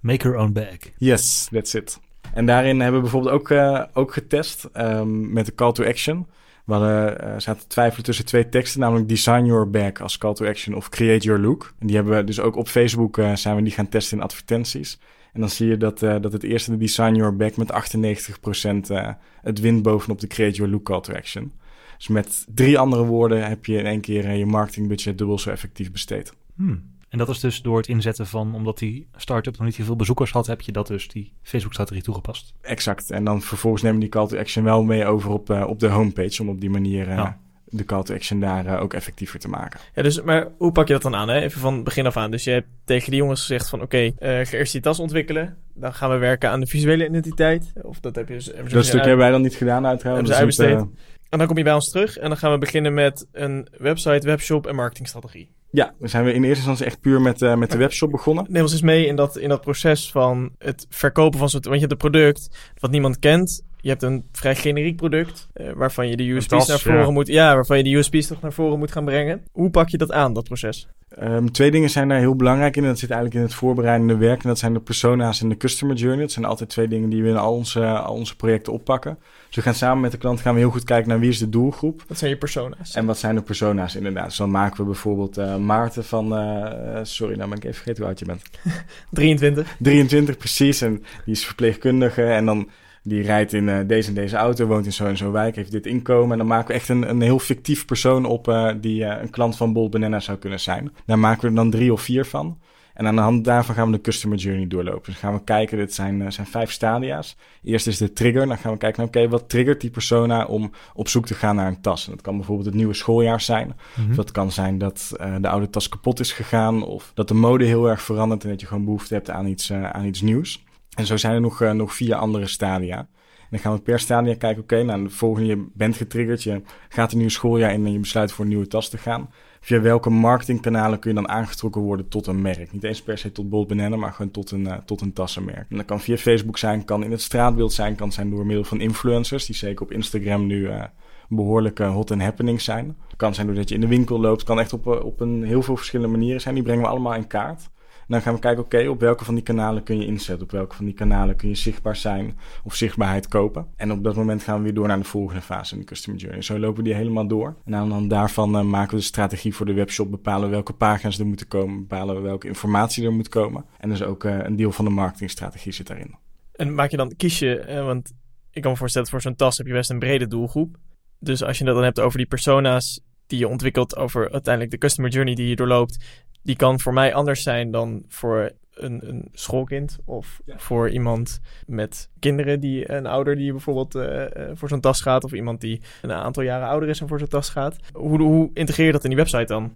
Make your own bag. Yes, that's it. En daarin hebben we bijvoorbeeld ook, ook getest um, met de call to action. We hadden, uh, zaten twijfelen tussen twee teksten, namelijk Design Your Bag als call to action of Create Your Look. En die hebben we dus ook op Facebook uh, zijn we die gaan testen in advertenties. En dan zie je dat, uh, dat het eerste de Design Your Bag met 98% het wint bovenop de Create Your Look call to action. Dus met drie andere woorden heb je in één keer je marketingbudget dubbel zo effectief besteed. Hmm. En dat is dus door het inzetten van, omdat die start-up nog niet zoveel bezoekers had, heb je dat dus die Facebook-strategie toegepast. Exact. En dan vervolgens nemen die call to action wel mee over op, uh, op de homepage, om op die manier uh, ja. de call to action daar uh, ook effectiever te maken. Ja, dus, maar hoe pak je dat dan aan? Hè? Even van begin af aan. Dus je hebt tegen die jongens gezegd van, oké, okay, ga eerst die tas ontwikkelen. Dan gaan we werken aan de visuele identiteit. Of dat heb je dus... Dat stuk hebben wij dan niet gedaan uiteraard. Hebben ze uitbesteed. En dan kom je bij ons terug en dan gaan we beginnen met een website, webshop en marketingstrategie. Ja, we zijn we in eerste instantie echt puur met, uh, met de webshop begonnen. Neem ons eens mee in dat, in dat proces van het verkopen van zo'n... Want je hebt een product wat niemand kent. Je hebt een vrij generiek product uh, waarvan je de USP's tas, naar voren ja. moet... Ja, waarvan je de USP's toch naar voren moet gaan brengen. Hoe pak je dat aan, dat proces? Um, twee dingen zijn daar heel belangrijk in. En dat zit eigenlijk in het voorbereidende werk. En dat zijn de persona's en de customer journey. Dat zijn altijd twee dingen die we in al onze, al onze projecten oppakken. Dus we gaan samen met de klant gaan we heel goed kijken naar wie is de doelgroep. Wat zijn je persona's? En wat zijn de persona's inderdaad. Dus dan maken we bijvoorbeeld uh, Maarten van... Uh, sorry, nou ben ik even vergeten hoe oud je bent. (laughs) 23. 23, precies. En die is verpleegkundige. En dan die rijdt in uh, deze en deze auto, woont in zo en zo wijk, heeft dit inkomen. En dan maken we echt een, een heel fictief persoon op uh, die uh, een klant van Bold Banana zou kunnen zijn. Daar maken we er dan drie of vier van. En aan de hand daarvan gaan we de customer journey doorlopen. Dus gaan we kijken, dit zijn, zijn vijf stadia's. Eerst is de trigger. Dan gaan we kijken, oké, okay, wat triggert die persona om op zoek te gaan naar een tas? En dat kan bijvoorbeeld het nieuwe schooljaar zijn. Mm-hmm. Of dat kan zijn dat de oude tas kapot is gegaan. Of dat de mode heel erg verandert en dat je gewoon behoefte hebt aan iets, aan iets nieuws. En zo zijn er nog, uh, nog vier andere stadia. En dan gaan we per stadia kijken, oké, nou, de volgende je bent getriggerd, je gaat een nieuw schooljaar in en je besluit voor een nieuwe tas te gaan. Via welke marketingkanalen kun je dan aangetrokken worden tot een merk? Niet eens per se tot Bold Banana, maar gewoon tot een, uh, tot een tassenmerk. En dat kan via Facebook zijn, kan in het straatbeeld zijn, kan zijn door middel van influencers, die zeker op Instagram nu uh, behoorlijk hot and happening zijn. Kan zijn doordat je in de winkel loopt, kan echt op, op een heel veel verschillende manieren zijn. Die brengen we allemaal in kaart. Dan gaan we kijken, oké, op welke van die kanalen kun je inzetten? Op welke van die kanalen kun je zichtbaar zijn of zichtbaarheid kopen? En op dat moment gaan we weer door naar de volgende fase in de customer journey. Zo lopen we die helemaal door. En aan de hand daarvan uh, maken we de strategie voor de webshop, bepalen welke pagina's er moeten komen, bepalen welke informatie er moet komen. En dus ook uh, een deel van de marketingstrategie zit daarin. En maak je dan, kies je, eh, want ik kan me voorstellen, voor zo'n tas heb je best een brede doelgroep. Dus als je het dan hebt over die persona's die je ontwikkelt over uiteindelijk de customer journey die je doorloopt, die kan voor mij anders zijn dan voor een, een schoolkind of ja. voor iemand met kinderen die een ouder die bijvoorbeeld uh, voor zo'n tas gaat of iemand die een aantal jaren ouder is en voor zo'n tas gaat. Hoe, hoe integreer je dat in die website dan?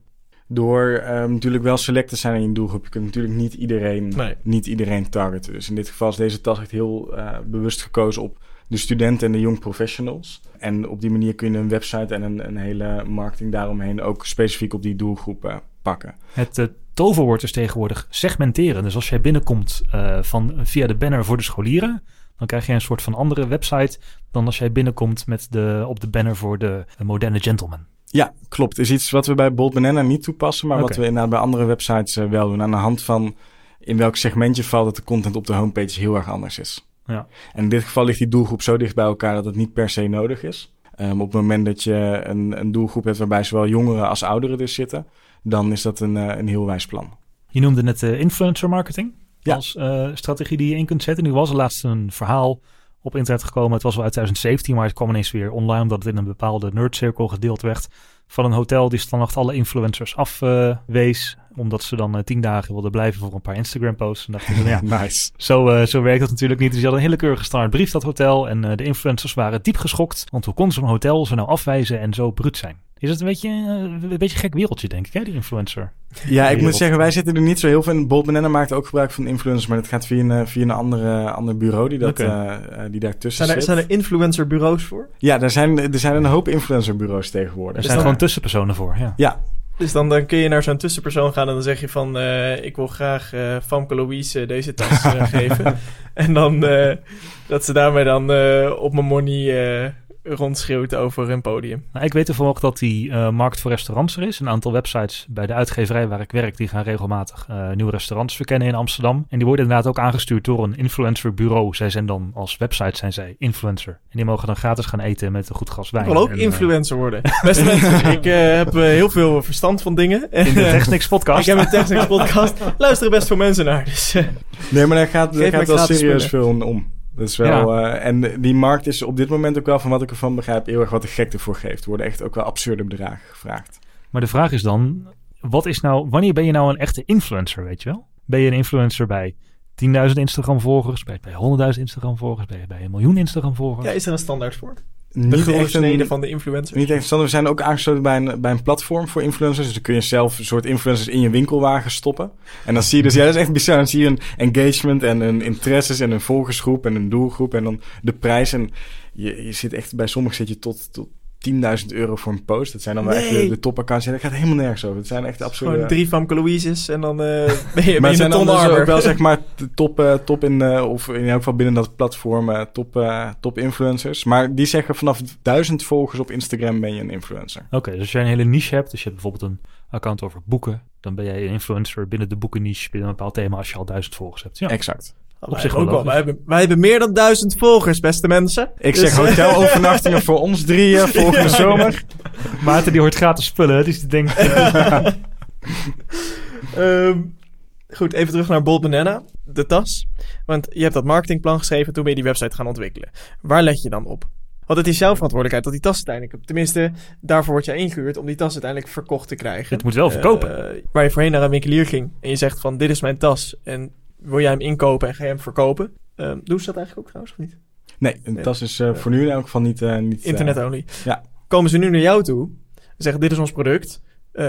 Door um, natuurlijk wel select te zijn in je doelgroep. Je kunt natuurlijk niet iedereen, nee. niet iedereen targeten. Dus in dit geval is deze tas echt heel uh, bewust gekozen op de studenten en de young professionals. En op die manier kun je een website en een, een hele marketing daaromheen ook specifiek op die doelgroep uh, pakken. Het uh, toverwoord is tegenwoordig segmenteren. Dus als jij binnenkomt uh, van, via de banner voor de scholieren, dan krijg je een soort van andere website dan als jij binnenkomt met de, op de banner voor de moderne gentleman. Ja, klopt. is iets wat we bij Bold Banana niet toepassen, maar okay. wat we inderdaad bij andere websites uh, wel doen. Aan de hand van in welk segment je valt dat de content op de homepage heel erg anders is. Ja. En in dit geval ligt die doelgroep zo dicht bij elkaar dat het niet per se nodig is. Um, op het moment dat je een, een doelgroep hebt waarbij zowel jongeren als ouderen dus zitten, dan is dat een, uh, een heel wijs plan. Je noemde net uh, influencer marketing ja. als uh, strategie die je in kunt zetten. Nu was er laatst een verhaal op internet gekomen. Het was wel uit 2017, maar het kwam ineens weer online omdat het in een bepaalde nerdcirkel gedeeld werd. Van een hotel die standaard alle influencers afwees. omdat ze dan uh, tien dagen wilden blijven voor een paar Instagram posts. En dachten ze, ja, (laughs) nice. zo, uh, zo werkt dat natuurlijk niet. Dus ze hadden een hele keurige standaard brief, dat hotel. En uh, de influencers waren diep geschokt. Want hoe kon zo'n hotel ze nou afwijzen en zo bruut zijn? Is het een beetje een beetje gek wereldje, denk ik, hè, die influencer? Ja, ik moet zeggen, wij zitten er niet zo heel veel in. Bold Banana maakt ook gebruik van influencers, maar dat gaat via een, via een andere, ander bureau die, dat, okay. uh, die daartussen zijn er, zit. Zijn er influencerbureaus voor? Ja, er zijn, er zijn een hoop influencerbureaus tegenwoordig. Er zijn gewoon tussenpersonen voor, ja. Ja, dus dan, dan kun je naar zo'n tussenpersoon gaan en dan zeg je van... Uh, ik wil graag uh, Famke Louise deze tas uh, (laughs) geven. En dan dat ze daarmee dan op mijn money rondschreeuwt over een podium. Nou, ik weet toevallig dat die eh, markt voor restaurants er is. Een aantal websites bij de uitgeverij waar ik werk, die gaan regelmatig eh, nieuwe restaurants verkennen in Amsterdam. En die worden inderdaad ook aangestuurd door een influencerbureau. Zij zijn dan als website zijn zij influencer. En die mogen dan gratis gaan eten met een goed glas wijn. Ik wil ook En, eh, influencer worden. (laughs) Beste mensen, ik eh, heb heel veel verstand van dingen. in de Technics (laughs) podcast. ik heb een Technics podcast. Luisteren best veel mensen naar. Dus, eh, Nee, maar daar gaat, daar gaat wel serieus veel om. Dat is wel, eh, en die markt is op dit moment ook wel, van wat ik ervan begrijp, heel erg wat de gekte voor geeft. Er worden echt ook wel absurde bedragen gevraagd. Maar de vraag is dan, wat is nou, wanneer ben je nou een echte influencer, weet je wel? Ben je een influencer bij 10.000 Instagram volgers, bij, bij 100.000 Instagram volgers, bij, bij een miljoen Instagram volgers? ja, is er een standaard voor? Niet echt, een, van de influencer. niet echt. We zijn ook aangesloten bij een, bij een platform voor influencers. Dus dan kun je zelf een soort influencers in je winkelwagen stoppen. En dan zie je dus, ja, dat is echt bizar. Dan zie je een engagement en een interesses en een volgersgroep en een doelgroep en dan de prijs. En je, je zit echt, bij sommigen zit je tot, tot 10.000 euro voor een post. Dat zijn dan wel echt de, de topaccounts. Ja, dat gaat helemaal nergens over. Het zijn echt absurde... Gewoon drie Famke Louise's en dan eh, (laughs) ben je, ben Maar het een zijn dan dus ook wel zeg maar de (laughs) top, eh, top in, eh, of in elk geval binnen dat platform, eh, top, eh, top influencers. Maar die zeggen vanaf duizend volgers op Instagram ben je een influencer. Oké, dus als jij een hele niche hebt, dus je hebt bijvoorbeeld een account over boeken, dan ben jij een influencer binnen de boekenniche, binnen een bepaald thema als je al duizend volgers hebt. Ja, Exact. Op zich ook wel. Wij hebben, wij hebben meer dan duizend volgers, beste mensen. Ik Dus- zeg hotelovernachtingen (laughs) voor ons drieën volgende zomer. (laughs) Maarten die hoort gratis spullen, dus die denkt, (laughs) Ehm, goed, even terug naar Bold Banana, de tas. Want je hebt dat marketingplan geschreven, toen ben je die website gaan ontwikkelen. Waar let je dan op? Want het is jouw verantwoordelijkheid dat die tas uiteindelijk... Tenminste, daarvoor word jij ingehuurd om die tas uiteindelijk verkocht te krijgen. het moet wel verkopen. Eh, waar je voorheen naar een winkelier ging en je zegt van dit is mijn tas en wil jij hem inkopen en ga je hem verkopen? Ehm doen ze dat eigenlijk ook trouwens of niet? Nee, een tas is eh, voor nu in elk geval niet... eh, niet eh, Internet only. ja. Komen ze nu naar jou toe, zeggen dit is ons product,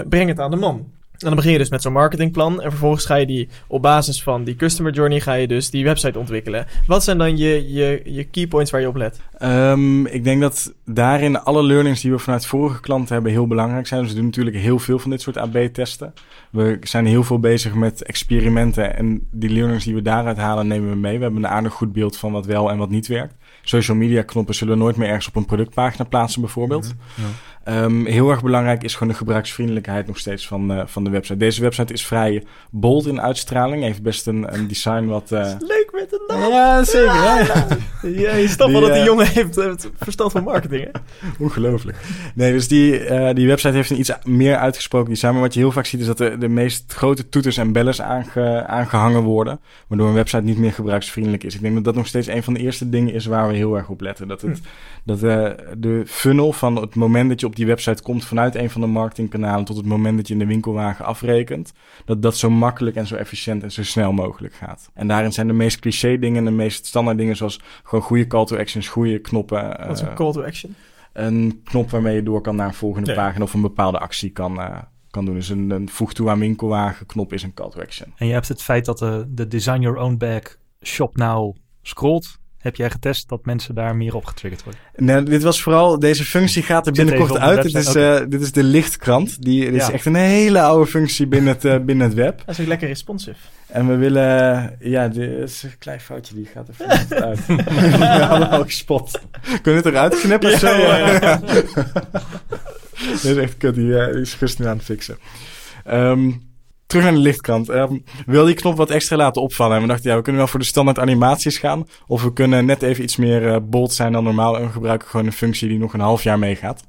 breng het aan de man. En dan begin je dus met zo'n marketingplan en vervolgens ga je die op basis van die customer journey ga je dus die website ontwikkelen. Wat zijn dan je, je, je key points waar je op let? Ehm, ik denk dat daarin alle learnings die we vanuit vorige klanten hebben heel belangrijk zijn. Dus we doen natuurlijk heel veel van dit soort AB-testen. We zijn heel veel bezig met experimenten en die learnings die we daaruit halen nemen we mee. We hebben een aardig goed beeld van wat wel en wat niet werkt. Social media knoppen zullen we nooit meer ergens op een productpagina plaatsen bijvoorbeeld. Ja. Ehm, heel erg belangrijk is gewoon de gebruiksvriendelijkheid nog steeds van, eh, van de website. Deze website is vrij bold in uitstraling. Heeft best een, een design wat... eh, (laughs) Leuk met de naam. Ja, zeker. Ja, ja. (laughs) Ja, je snapt wel dat die eh, jongen heeft het verstand van marketing, hè? (laughs) Ongelooflijk. Nee, dus die, die website heeft een iets meer uitgesproken design. Maar wat je heel vaak ziet is dat de, de meest grote toeters en bellers aange, aangehangen worden. Waardoor een website niet meer gebruiksvriendelijk is. Ik denk dat dat nog steeds een van de eerste dingen is waar we heel erg op letten. Dat, het, dat eh, de funnel van het moment dat je op die website komt vanuit een van de marketingkanalen tot het moment dat je in de winkelwagen afrekent. Dat dat zo makkelijk en zo efficiënt en zo snel mogelijk gaat. En daarin zijn de meest cliché dingen en de meest standaard dingen zoals gewoon goede call to actions, goede knoppen. Wat is eh, een call to action? een knop waarmee je door kan naar een volgende pagina of een bepaalde actie kan, eh, kan doen. Dus een, een voeg toe aan winkelwagen knop is een call to action. En je hebt het feit dat de, de Design Your Own Bag shop now scrolt. Heb jij getest dat mensen daar meer op getriggerd worden? Nee, dit was vooral, deze functie gaat er binnenkort uit. Dit is, eh, dit is de lichtkrant. Die, dit is echt een hele oude functie binnen het, eh, binnen het web. Dat is ook lekker responsive. En we willen, ja, dit is een klein foutje, die gaat er (laughs) uit. (laughs) We hadden al gespot. Kunnen we het eruit knippen (laughs) of zo? Ja, ja, ja. Dit is echt kut, die, eh, die is nu aan het fixen. Ehm, terug naar de lichtkrant. Ehm, we wilden die knop wat extra laten opvallen. En we dachten, ja, we kunnen wel voor de standaard animaties gaan. Of we kunnen net even iets meer eh, bold zijn dan normaal. En we gebruiken gewoon een functie die nog een half jaar meegaat.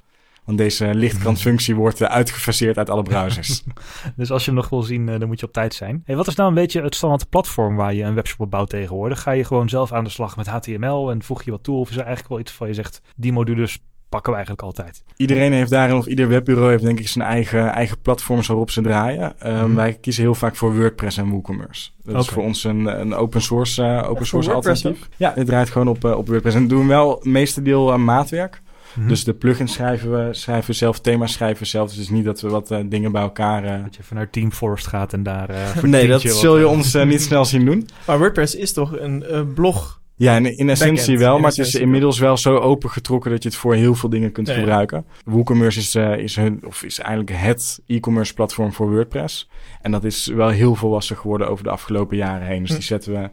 Want deze lichtkrantfunctie wordt uh, uitgefaseerd uit alle browsers. (laughs) Dus als je hem nog wil zien, uh, dan moet je op tijd zijn. Hey, wat is nou een beetje het standaard platform waar je een webshop op bouwt tegenwoordig? Ga je gewoon zelf aan de slag met HTML en voeg je wat toe? Of is er eigenlijk wel iets van je zegt, die modules pakken we eigenlijk altijd? Iedereen heeft daarin, of ieder webbureau heeft denk ik zijn eigen, eigen platforms waarop ze draaien. Um, hmm. Wij kiezen heel vaak voor WordPress en WooCommerce. Dat okay. is voor ons een, een open source, uh, open source alternatief. Ook? Ja, het draait gewoon op, uh, op WordPress. En doen we wel het meeste deel aan maatwerk. Mm-hmm. Dus de plugins schrijven we, schrijven we zelf, thema's schrijven we zelf. Dus het is niet dat we wat uh, dingen bij elkaar... Uh... Dat je vanuit Team Forest gaat en daar... (laughs) Uh, nee, dat zul je ons uh, niet (laughs) snel zien doen. Maar WordPress is toch een uh, blog... Ja, in, in essentie wel, in maar essentie het is inmiddels wel zo opengetrokken dat je het voor heel veel dingen kunt Ja, ja. gebruiken. WooCommerce is, uh, is, hun, of is eigenlijk het e-commerce platform voor WordPress. En dat is wel heel volwassen geworden over de afgelopen jaren heen. Dus die zetten we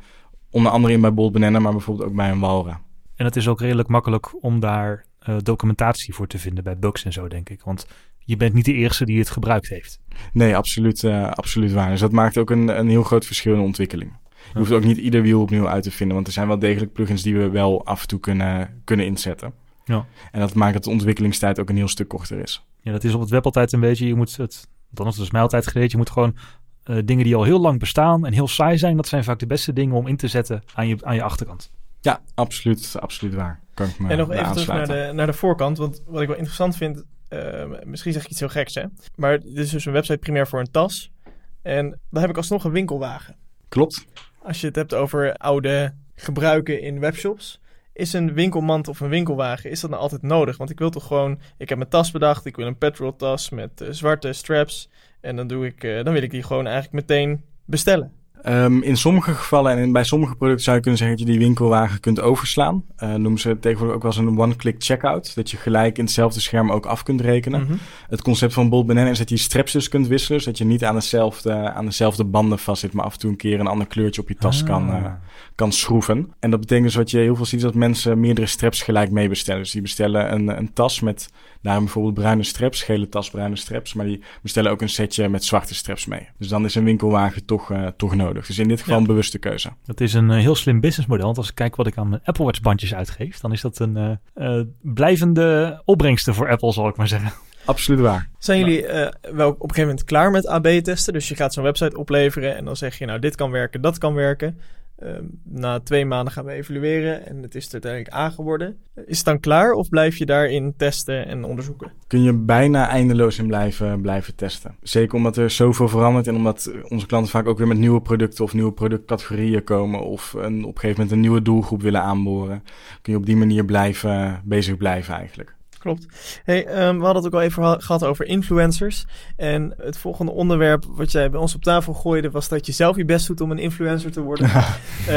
onder andere in bij Bold Banana, maar bijvoorbeeld ook bij een Walra. En het is ook redelijk makkelijk om daar eh, documentatie voor te vinden bij bugs en zo, denk ik. Want je bent niet de eerste die het gebruikt heeft. Nee, absoluut, eh, absoluut waar. Dus dat maakt ook een, een heel groot verschil in de ontwikkeling. Je hoeft ook niet ieder wiel opnieuw uit te vinden, want er zijn wel degelijk plugins die we wel af en toe kunnen, kunnen inzetten. Ja. En dat maakt dat de ontwikkelingstijd ook een heel stuk korter is. Ja, dat is op het web altijd een beetje, je moet het, dan is het dus mij altijd geleerd, je moet gewoon eh, dingen die al heel lang bestaan en heel saai zijn, dat zijn vaak de beste dingen om in te zetten aan je, aan je achterkant. Ja, absoluut, absoluut waar. Kan ik me En nog even terug naar de, naar de voorkant. Want wat ik wel interessant vind, eh, misschien zeg ik iets heel geks, hè. Maar dit is dus een website primair voor een tas. En dan heb ik alsnog een winkelwagen. Klopt. Als je het hebt over oude gebruiken in webshops. Is een winkelmand of een winkelwagen, is dat nou altijd nodig? Want ik wil toch gewoon, ik heb mijn tas bedacht, ik wil een petroltas met eh, zwarte straps. En dan, doe ik, eh, dan wil ik die gewoon eigenlijk meteen bestellen. Ehm, in sommige gevallen en bij sommige producten zou je kunnen zeggen dat je die winkelwagen kunt overslaan. Eh noemen ze tegenwoordig ook wel eens een one-click checkout. Dat je gelijk in hetzelfde scherm ook af kunt rekenen. Mhm. Het concept van Bolt Banana is dat je straps dus kunt wisselen. Zodat je niet aan dezelfde, aan dezelfde banden vastzit, maar af en toe een keer een ander kleurtje op je tas kan, Ah. eh, kan schroeven. En dat betekent dus wat je heel veel ziet, dat mensen meerdere straps gelijk meebestellen. Dus die bestellen een, een tas met daarom bijvoorbeeld bruine straps, gele tas, bruine straps. Maar die bestellen ook een setje met zwarte straps mee. Dus dan is een winkelwagen toch, eh, toch nodig. Dus in dit geval Ja. een bewuste keuze. Dat is een eh, heel slim businessmodel. Want als ik kijk wat ik aan mijn Apple Watch bandjes uitgeef, dan is dat een eh, eh, blijvende opbrengste voor Apple, zal ik maar zeggen. Absoluut waar. Zijn jullie eh, wel op een gegeven moment klaar met AB-testen? Dus je gaat zo'n website opleveren en dan zeg je, nou, dit kan werken, dat kan werken. Ehm, na twee maanden gaan we evalueren en het is er uiteindelijk A geworden. Is het dan klaar of blijf je daarin testen en onderzoeken? kun je bijna eindeloos in blijven, blijven testen. Zeker omdat er zoveel verandert en omdat onze klanten vaak ook weer met nieuwe producten of nieuwe productcategorieën komen of een, op een gegeven moment een nieuwe doelgroep willen aanboren. Kun je op die manier blijven, bezig blijven eigenlijk. Klopt. Hey, ehm, we hadden het ook al even geha- gehad over influencers. En het volgende onderwerp wat jij bij ons op tafel gooide... was dat je zelf je best doet om een influencer te worden. (laughs) Eh,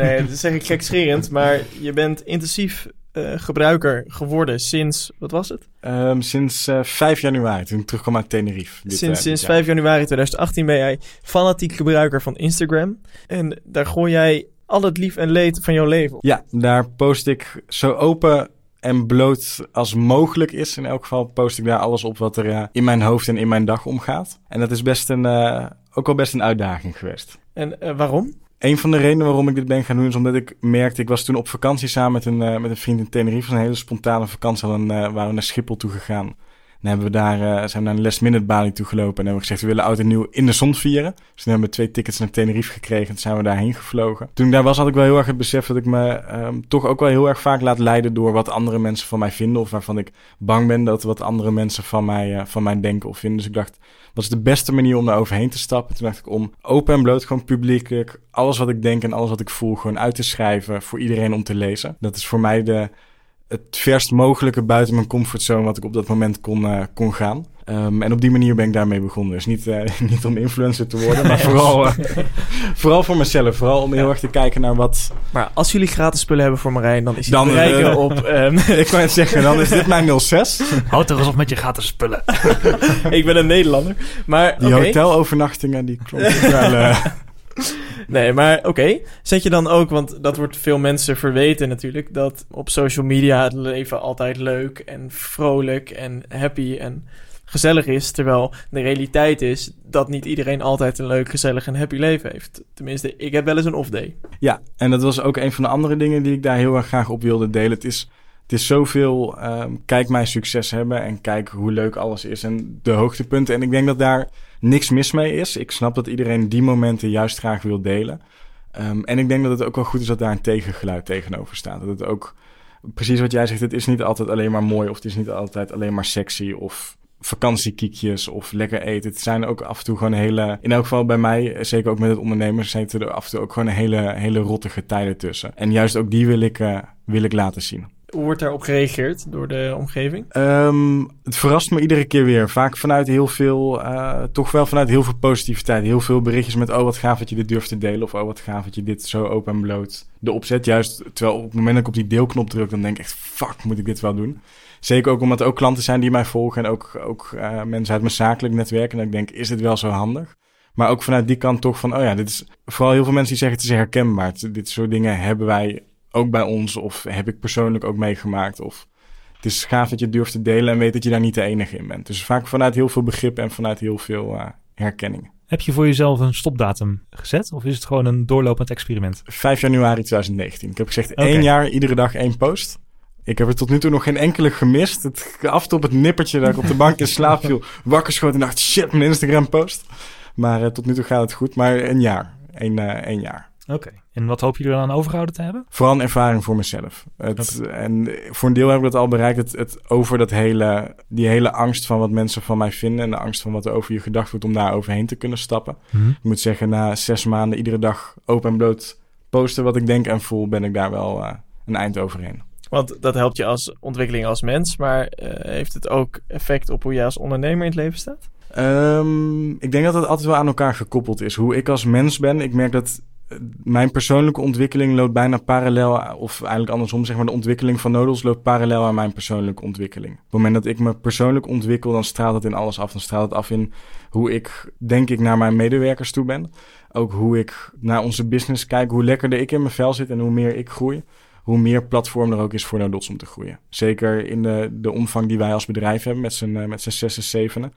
nee, dat zeg ik gekscherend. Maar je bent intensief eh, gebruiker geworden sinds... Wat was het? Ehm, sinds eh 5 januari, toen ik terugkwam uit Tenerife. dit, sinds sinds jaar. 5 januari 2018 ben jij fanatiek gebruiker van Instagram. En daar gooi jij al het lief en leed van jouw leven op. Ja, daar post ik zo open en bloot als mogelijk is. In elk geval post ik daar alles op wat er eh, in mijn hoofd en in mijn dag omgaat. En dat is best een, eh, ook wel best een uitdaging geweest. En eh, waarom? Een van de redenen waarom ik dit ben gaan doen is omdat ik merkte... Ik was toen op vakantie samen met een, met een vriend in Tenerife. Was een hele spontane vakantie. Eh, waren we naar Schiphol toe gegaan. Dan hebben we daar, eh, zijn we naar een last minute balie toe gelopen. En hebben we gezegd, we willen oud en nieuw in de zon vieren. Dus toen hebben we twee tickets naar Tenerife gekregen. En zijn we daarheen gevlogen. Toen ik daar was, had ik wel heel erg het besef dat ik me ehm, toch ook wel heel erg vaak laat leiden door wat andere mensen van mij vinden. Of waarvan ik bang ben dat wat andere mensen van mij, eh, van mij denken of vinden. Dus ik dacht, wat is de beste manier om daar overheen te stappen? Toen dacht ik om open en bloot, gewoon publiekelijk, alles wat ik denk en alles wat ik voel, gewoon uit te schrijven voor iedereen om te lezen. Dat is voor mij de, het verst mogelijke buiten mijn comfortzone wat ik op dat moment kon, eh, kon gaan. Ehm, en op die manier ben ik daarmee begonnen. Dus niet, eh, (laughs) niet om influencer te worden, maar (laughs) vooral, eh, (laughs) vooral voor mezelf. Vooral om heel erg te kijken naar wat... Maar als jullie gratis spullen hebben voor Marijn, dan is hij Dan, op... ehm, ik kan het zeggen, dan is dit mijn 06. Houd toch eens op met je gratis spullen. ik ben een Nederlander. Maar Die hotelovernachtingen, die ook wel... (laughs) Nee, maar oké. Zet je dan ook, want dat wordt veel mensen verweten natuurlijk, dat op social media het leven altijd leuk en vrolijk en happy en gezellig is. Terwijl de realiteit is dat niet iedereen altijd een leuk, gezellig en happy leven heeft. Tenminste, ik heb wel eens een off-day. Ja, en dat was ook een van de andere dingen die ik daar heel erg graag op wilde delen. Het is, het is zoveel, ehm, kijk mijn succes hebben en kijk hoe leuk alles is en de hoogtepunten. En ik denk dat daar niks mis mee is. Ik snap dat iedereen die momenten juist graag wil delen. Ehm, en ik denk dat het ook wel goed is dat daar een tegengeluid tegenover staat. Dat het ook, precies wat jij zegt, het is niet altijd alleen maar mooi of het is niet altijd alleen maar sexy of vakantiekiekjes of lekker eten. Het zijn ook af en toe gewoon hele, in elk geval bij mij, zeker ook met het ondernemers, zitten er af en toe ook gewoon hele, hele rottige tijden tussen. En juist ook die wil ik, eh, wil ik laten zien. Hoe wordt daarop gereageerd door de omgeving? Ehm, het verrast me iedere keer weer. Vaak vanuit heel veel, eh, toch wel vanuit heel veel positiviteit. Heel veel berichtjes met, oh wat gaaf dat je dit durft te delen. Of oh wat gaaf dat je dit zo open en bloot de opzet. Juist, terwijl op het moment dat ik op die deelknop druk, dan denk ik echt, fuck, moet ik dit wel doen? Zeker ook omdat er ook klanten zijn die mij volgen en ook, ook eh, mensen uit mijn zakelijk netwerk. En ik denk, is dit wel zo handig? Maar ook vanuit die kant toch van, oh ja, dit is vooral heel veel mensen die zeggen het is herkenbaar. Dit soort dingen hebben wij ook bij ons of heb ik persoonlijk ook meegemaakt. Of het is gaaf dat je het durft te delen en weet dat je daar niet de enige in bent. Dus vaak vanuit heel veel begrip en vanuit heel veel uh, herkenning. Heb je voor jezelf een stopdatum gezet of is het gewoon een doorlopend experiment? 5 januari 2019. Ik heb gezegd okay. één jaar, iedere dag één post. Ik heb er tot nu toe nog geen enkele gemist. Het, af op het nippertje dat ik op de bank in slaap viel, (laughs) wakker schoot en dacht, shit, mijn Instagram post. Maar uh, tot nu toe gaat het goed. Maar een jaar. Eén, uh, één jaar. Oké. En wat hoop je er dan overgehouden te hebben? Vooral een ervaring voor mezelf. Het, En voor een deel heb ik dat al bereikt. Het, het, over dat hele, die hele angst van wat mensen van mij vinden. En de angst van wat er over je gedacht wordt om daar overheen te kunnen stappen. Mhm. Ik moet zeggen, na zes maanden iedere dag open en bloot posten wat ik denk en voel, ben ik daar wel uh, een eind overheen. Want dat helpt je als ontwikkeling als mens, maar uh, heeft het ook effect op hoe jij als ondernemer in het leven staat? Um, ik denk dat het altijd wel aan elkaar gekoppeld is. Hoe ik als mens ben, ik merk dat mijn persoonlijke ontwikkeling loopt bijna parallel, of eigenlijk andersom, zeg maar, de ontwikkeling van Nodels loopt parallel aan mijn persoonlijke ontwikkeling. Op het moment dat ik me persoonlijk ontwikkel, dan straalt het in alles af. Dan straalt het af in hoe ik, denk ik, naar mijn medewerkers toe ben. Ook hoe ik naar onze business kijk, hoe lekkerder ik in mijn vel zit en hoe meer ik groei. Hoe meer platform er ook is voor Nodots om te groeien. Zeker in de, de omvang die wij als bedrijf hebben met z'n, met z'n zes en zevenen.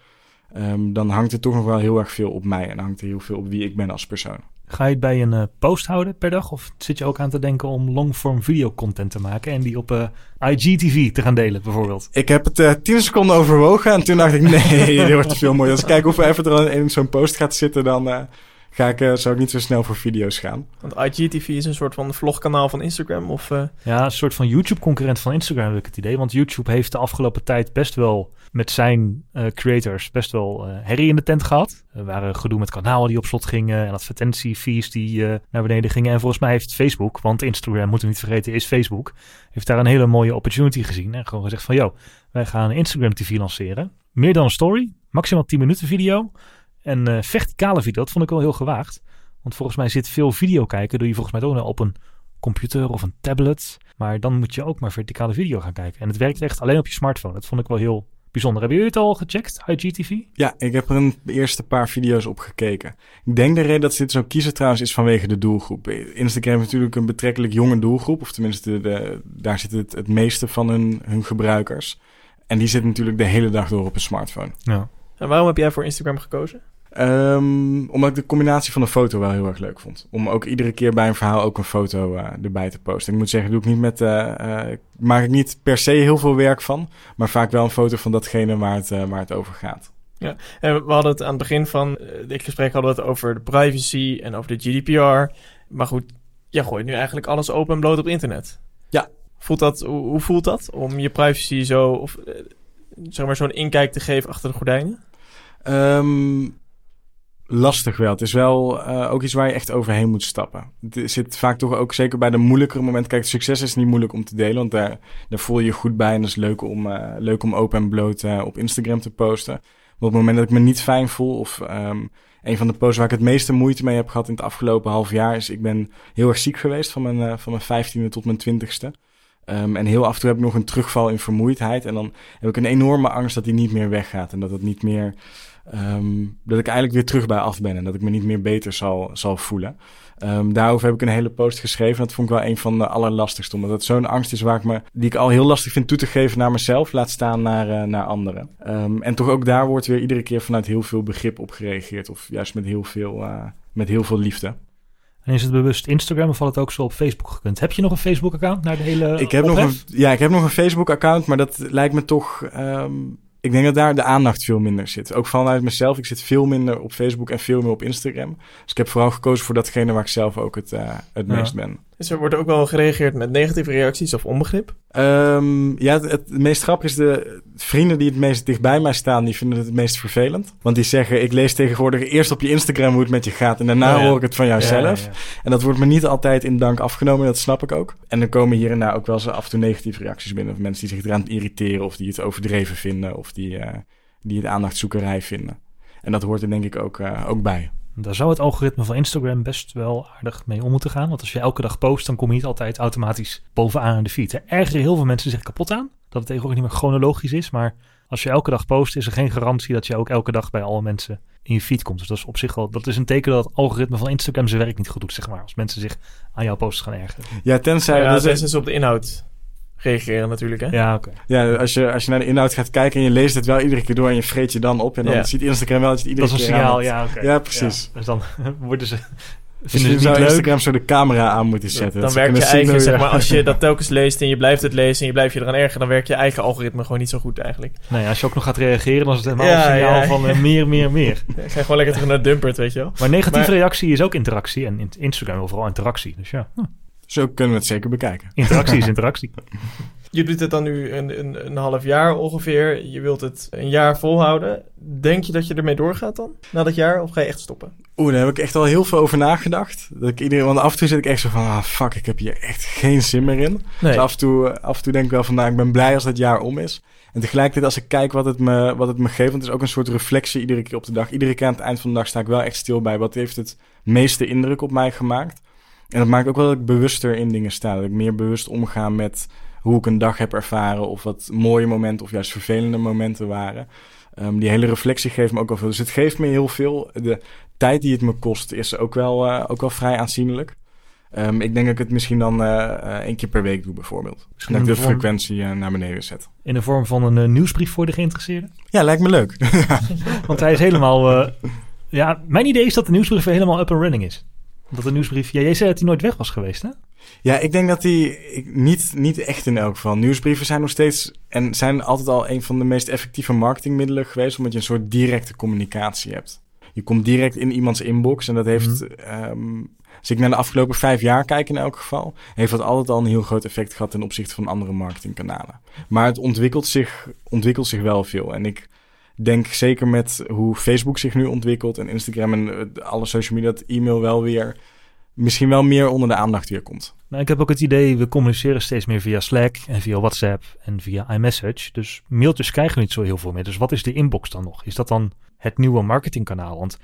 Um, dan hangt er toch nog wel heel erg veel op mij en hangt er heel veel op wie ik ben als persoon. Ga je het bij een uh, post houden per dag? Of zit je ook aan te denken om longform videocontent te maken en die op uh, IGTV te gaan delen, bijvoorbeeld? Ik heb het uh, tien seconden overwogen en toen dacht ik: (laughs) nee, dit wordt te veel mooi. Als ik kijk hoeveel effort er in zo'n post gaat zitten, dan ga ik, uh, zou ik niet zo snel voor video's gaan. Want IGTV is een soort van vlogkanaal van Instagram? Of, uh... Ja, een soort van YouTube-concurrent van Instagram heb ik het idee. Want YouTube heeft de afgelopen tijd best wel met zijn uh, creators best wel herrie in de tent gehad. Er waren gedoe met kanalen die op slot gingen en advertentiefees die naar beneden gingen. En volgens mij heeft Facebook, want Instagram, moeten we niet vergeten, is Facebook, heeft daar een hele mooie opportunity gezien. En gewoon gezegd van, yo, wij gaan Instagram TV lanceren. Meer dan een story, maximaal 10 minuten video. En uh, verticale video, dat vond ik wel heel gewaagd. Want volgens mij zit veel video kijken, doe je volgens mij ook op een computer of een tablet. Maar dan moet je ook maar verticale video gaan kijken. En het werkt echt alleen op je smartphone. Dat vond ik wel heel bijzonder. Hebben jullie het al gecheckt, IGTV? Ja, ik heb er een eerste paar video's op gekeken. Ik denk de reden dat ze dit zo kiezen trouwens is vanwege de doelgroep. Instagram heeft natuurlijk een betrekkelijk jonge doelgroep. Of tenminste, de, daar zit het, het meeste van hun, hun gebruikers. En die zitten natuurlijk de hele dag door op een smartphone. Ja. En waarom heb jij voor Instagram gekozen? Um, omdat ik de combinatie van de foto wel heel erg leuk vond. Om ook iedere keer bij een verhaal ook een foto uh, erbij te posten. Ik moet zeggen, doe ik niet met, uh, uh, maak ik niet per se heel veel werk van. Maar vaak wel een foto van datgene waar het, waar het over gaat. Ja, en we hadden het aan het begin van dit gesprek hadden we het over de privacy en over de GDPR. Maar goed, jij gooit nu eigenlijk alles open en bloot op internet. Ja. Voelt dat, hoe, hoe voelt dat om je privacy zo, of zeg maar zo'n inkijk te geven achter de gordijnen? Um, lastig wel. Het is wel uh, ook iets waar je echt overheen moet stappen. Het zit vaak toch ook zeker bij de moeilijkere momenten. Kijk, succes is niet moeilijk om te delen, want daar, daar voel je je goed bij. En dat is leuk om, uh, leuk om open en bloot uh, op Instagram te posten. Maar op het moment dat ik me niet fijn voel of um, een van de posts waar ik het meeste moeite mee heb gehad in het afgelopen half jaar is ik ben heel erg ziek geweest van mijn, van mijn vijftiende tot mijn twintigste. Um, en heel af en toe heb ik nog een terugval in vermoeidheid. En dan heb ik een enorme angst dat die niet meer weggaat. En dat het niet meer. Um, dat ik eigenlijk weer terug bij af ben. En dat ik me niet meer beter zal, zal voelen. Um, daarover heb ik een hele post geschreven. Dat vond ik wel een van de allerlastigste. Omdat het zo'n angst is waar ik me, die ik al heel lastig vind toe te geven naar mezelf. Laat staan naar, uh, naar anderen. Um, en toch ook daar wordt weer iedere keer vanuit heel veel begrip op gereageerd. Of juist met heel veel, uh, met heel veel liefde. En is het bewust Instagram of valt het ook zo op Facebook gekund? Heb je nog een Facebook-account naar de hele ik heb nog een, Ja, ik heb nog een Facebook-account, maar dat lijkt me toch... Um, ik denk dat daar de aandacht veel minder zit. Ook vanuit mezelf. Ik zit veel minder op Facebook en veel meer op Instagram. Dus ik heb vooral gekozen voor datgene waar ik zelf ook het, uh, het ja. meest ben. Dus er wordt ook wel gereageerd met negatieve reacties of onbegrip? Um, ja, het, het, meest grappig is de vrienden die het meest dichtbij mij staan, die vinden het het meest vervelend. Want die zeggen, ik lees tegenwoordig eerst op je Instagram hoe het met je gaat en daarna ja. hoor ik het van jouzelf. Ja, en dat wordt me niet altijd in dank afgenomen, dat snap ik ook. En dan komen hier en daar ook wel eens af en toe negatieve reacties binnen. Of mensen die zich eraan irriteren of die het overdreven vinden of die, uh, die het aandachtzoekerij vinden. En dat hoort er denk ik ook, uh, ook bij. Daar zou het algoritme van Instagram best wel aardig mee om moeten gaan. Want als je elke dag post, dan kom je niet altijd automatisch bovenaan in de feed. Er ergeren heel veel mensen zich kapot aan. Dat het tegenwoordig niet meer chronologisch is. Maar als je elke dag post, is er geen garantie dat je ook elke dag bij alle mensen in je feed komt. Dus dat is op zich wel, dat is een teken dat het algoritme van Instagram zijn werk niet goed doet, zeg maar. Als mensen zich aan jouw posts gaan ergeren. Ja, tenzij... Ja, dat is dus op de inhoud reageren natuurlijk, hè? Ja, oké. Ja, als je, als je naar de inhoud gaat kijken en je leest het wel iedere keer door en je vreet je dan op. En dan Ja. ziet Instagram wel dat je het iedere Dat is een keer signaal, ja, oké. Ja, precies. Ja, dus dan (laughs) worden ze... Misschien Vinden ze zou leuk? Instagram zo de camera aan moeten zetten. dan werkt je eigen, zeg maar, als je dat (laughs) telkens leest en je blijft het lezen en je blijft je eraan ergeren, dan werkt je eigen algoritme gewoon niet zo goed eigenlijk. Nee, als je ook nog gaat reageren, dan is het helemaal Ja, een signaal ja. van eh, meer, meer, meer. (laughs) Ik ga gewoon lekker terug naar Dumpert, weet je wel. Maar negatieve Maar- reactie is ook interactie. En in- Instagram wil vooral interactie. Dus ja, hm, Zo kunnen we het zeker bekijken. interactie is (laughs) interactie. Je doet het dan nu een, een, een half jaar ongeveer. Je wilt het een jaar volhouden. Denk je dat je ermee doorgaat dan? Na dat jaar? Of ga je echt stoppen? Oeh, daar heb ik echt al heel veel over nagedacht. Dat ik iedereen, want af en toe zit ik echt zo van, ah fuck, ik heb hier echt geen zin meer in. Nee. Dus af en, toe, af en toe denk ik wel van, nou, ik ben blij als het jaar om is. En tegelijkertijd als ik kijk wat het, me, wat het me geeft, want het is ook een soort reflectie iedere keer op de dag. Iedere keer aan het eind van de dag sta ik wel echt stil bij. Wat heeft het meeste indruk op mij gemaakt? En dat maakt ook wel dat ik bewuster in dingen sta. Dat ik meer bewust omga met hoe ik een dag heb ervaren. Of wat mooie momenten of juist vervelende momenten waren. Ehm, die hele reflectie geeft me ook wel veel. Dus het geeft me heel veel. De tijd die het me kost is ook wel, eh, ook wel vrij aanzienlijk. Ehm, ik denk dat ik het misschien dan eh, één keer per week doe bijvoorbeeld. Misschien dat ik de vorm- frequentie naar beneden zet. In de vorm van een nieuwsbrief voor de geïnteresseerden. Ja, lijkt me leuk. (laughs) Want hij is helemaal... ja, mijn idee is dat de nieuwsbrief helemaal up and running is. Dat de nieuwsbrief... Ja, jij zei dat hij nooit weg was geweest, hè? Ja, ik denk dat die niet, niet echt in elk geval. Nieuwsbrieven zijn nog steeds en zijn altijd al een van de meest effectieve marketingmiddelen geweest, omdat je een soort directe communicatie hebt. Je komt direct in iemands inbox en dat heeft, ehm, als ik naar de afgelopen vijf jaar kijk in elk geval, heeft dat altijd al een heel groot effect gehad ten opzichte van andere marketingkanalen. Maar het ontwikkelt zich, ontwikkelt zich wel veel en ik denk zeker met hoe Facebook zich nu ontwikkelt en Instagram en eh, alle social media, dat e-mail wel weer misschien wel meer onder de aandacht weer komt. Nou, ik heb ook het idee, we communiceren steeds meer via Slack en via WhatsApp en via iMessage. Dus mailtjes krijgen niet zo heel veel meer. Dus wat is de inbox dan nog? Is dat dan het nieuwe marketingkanaal? Want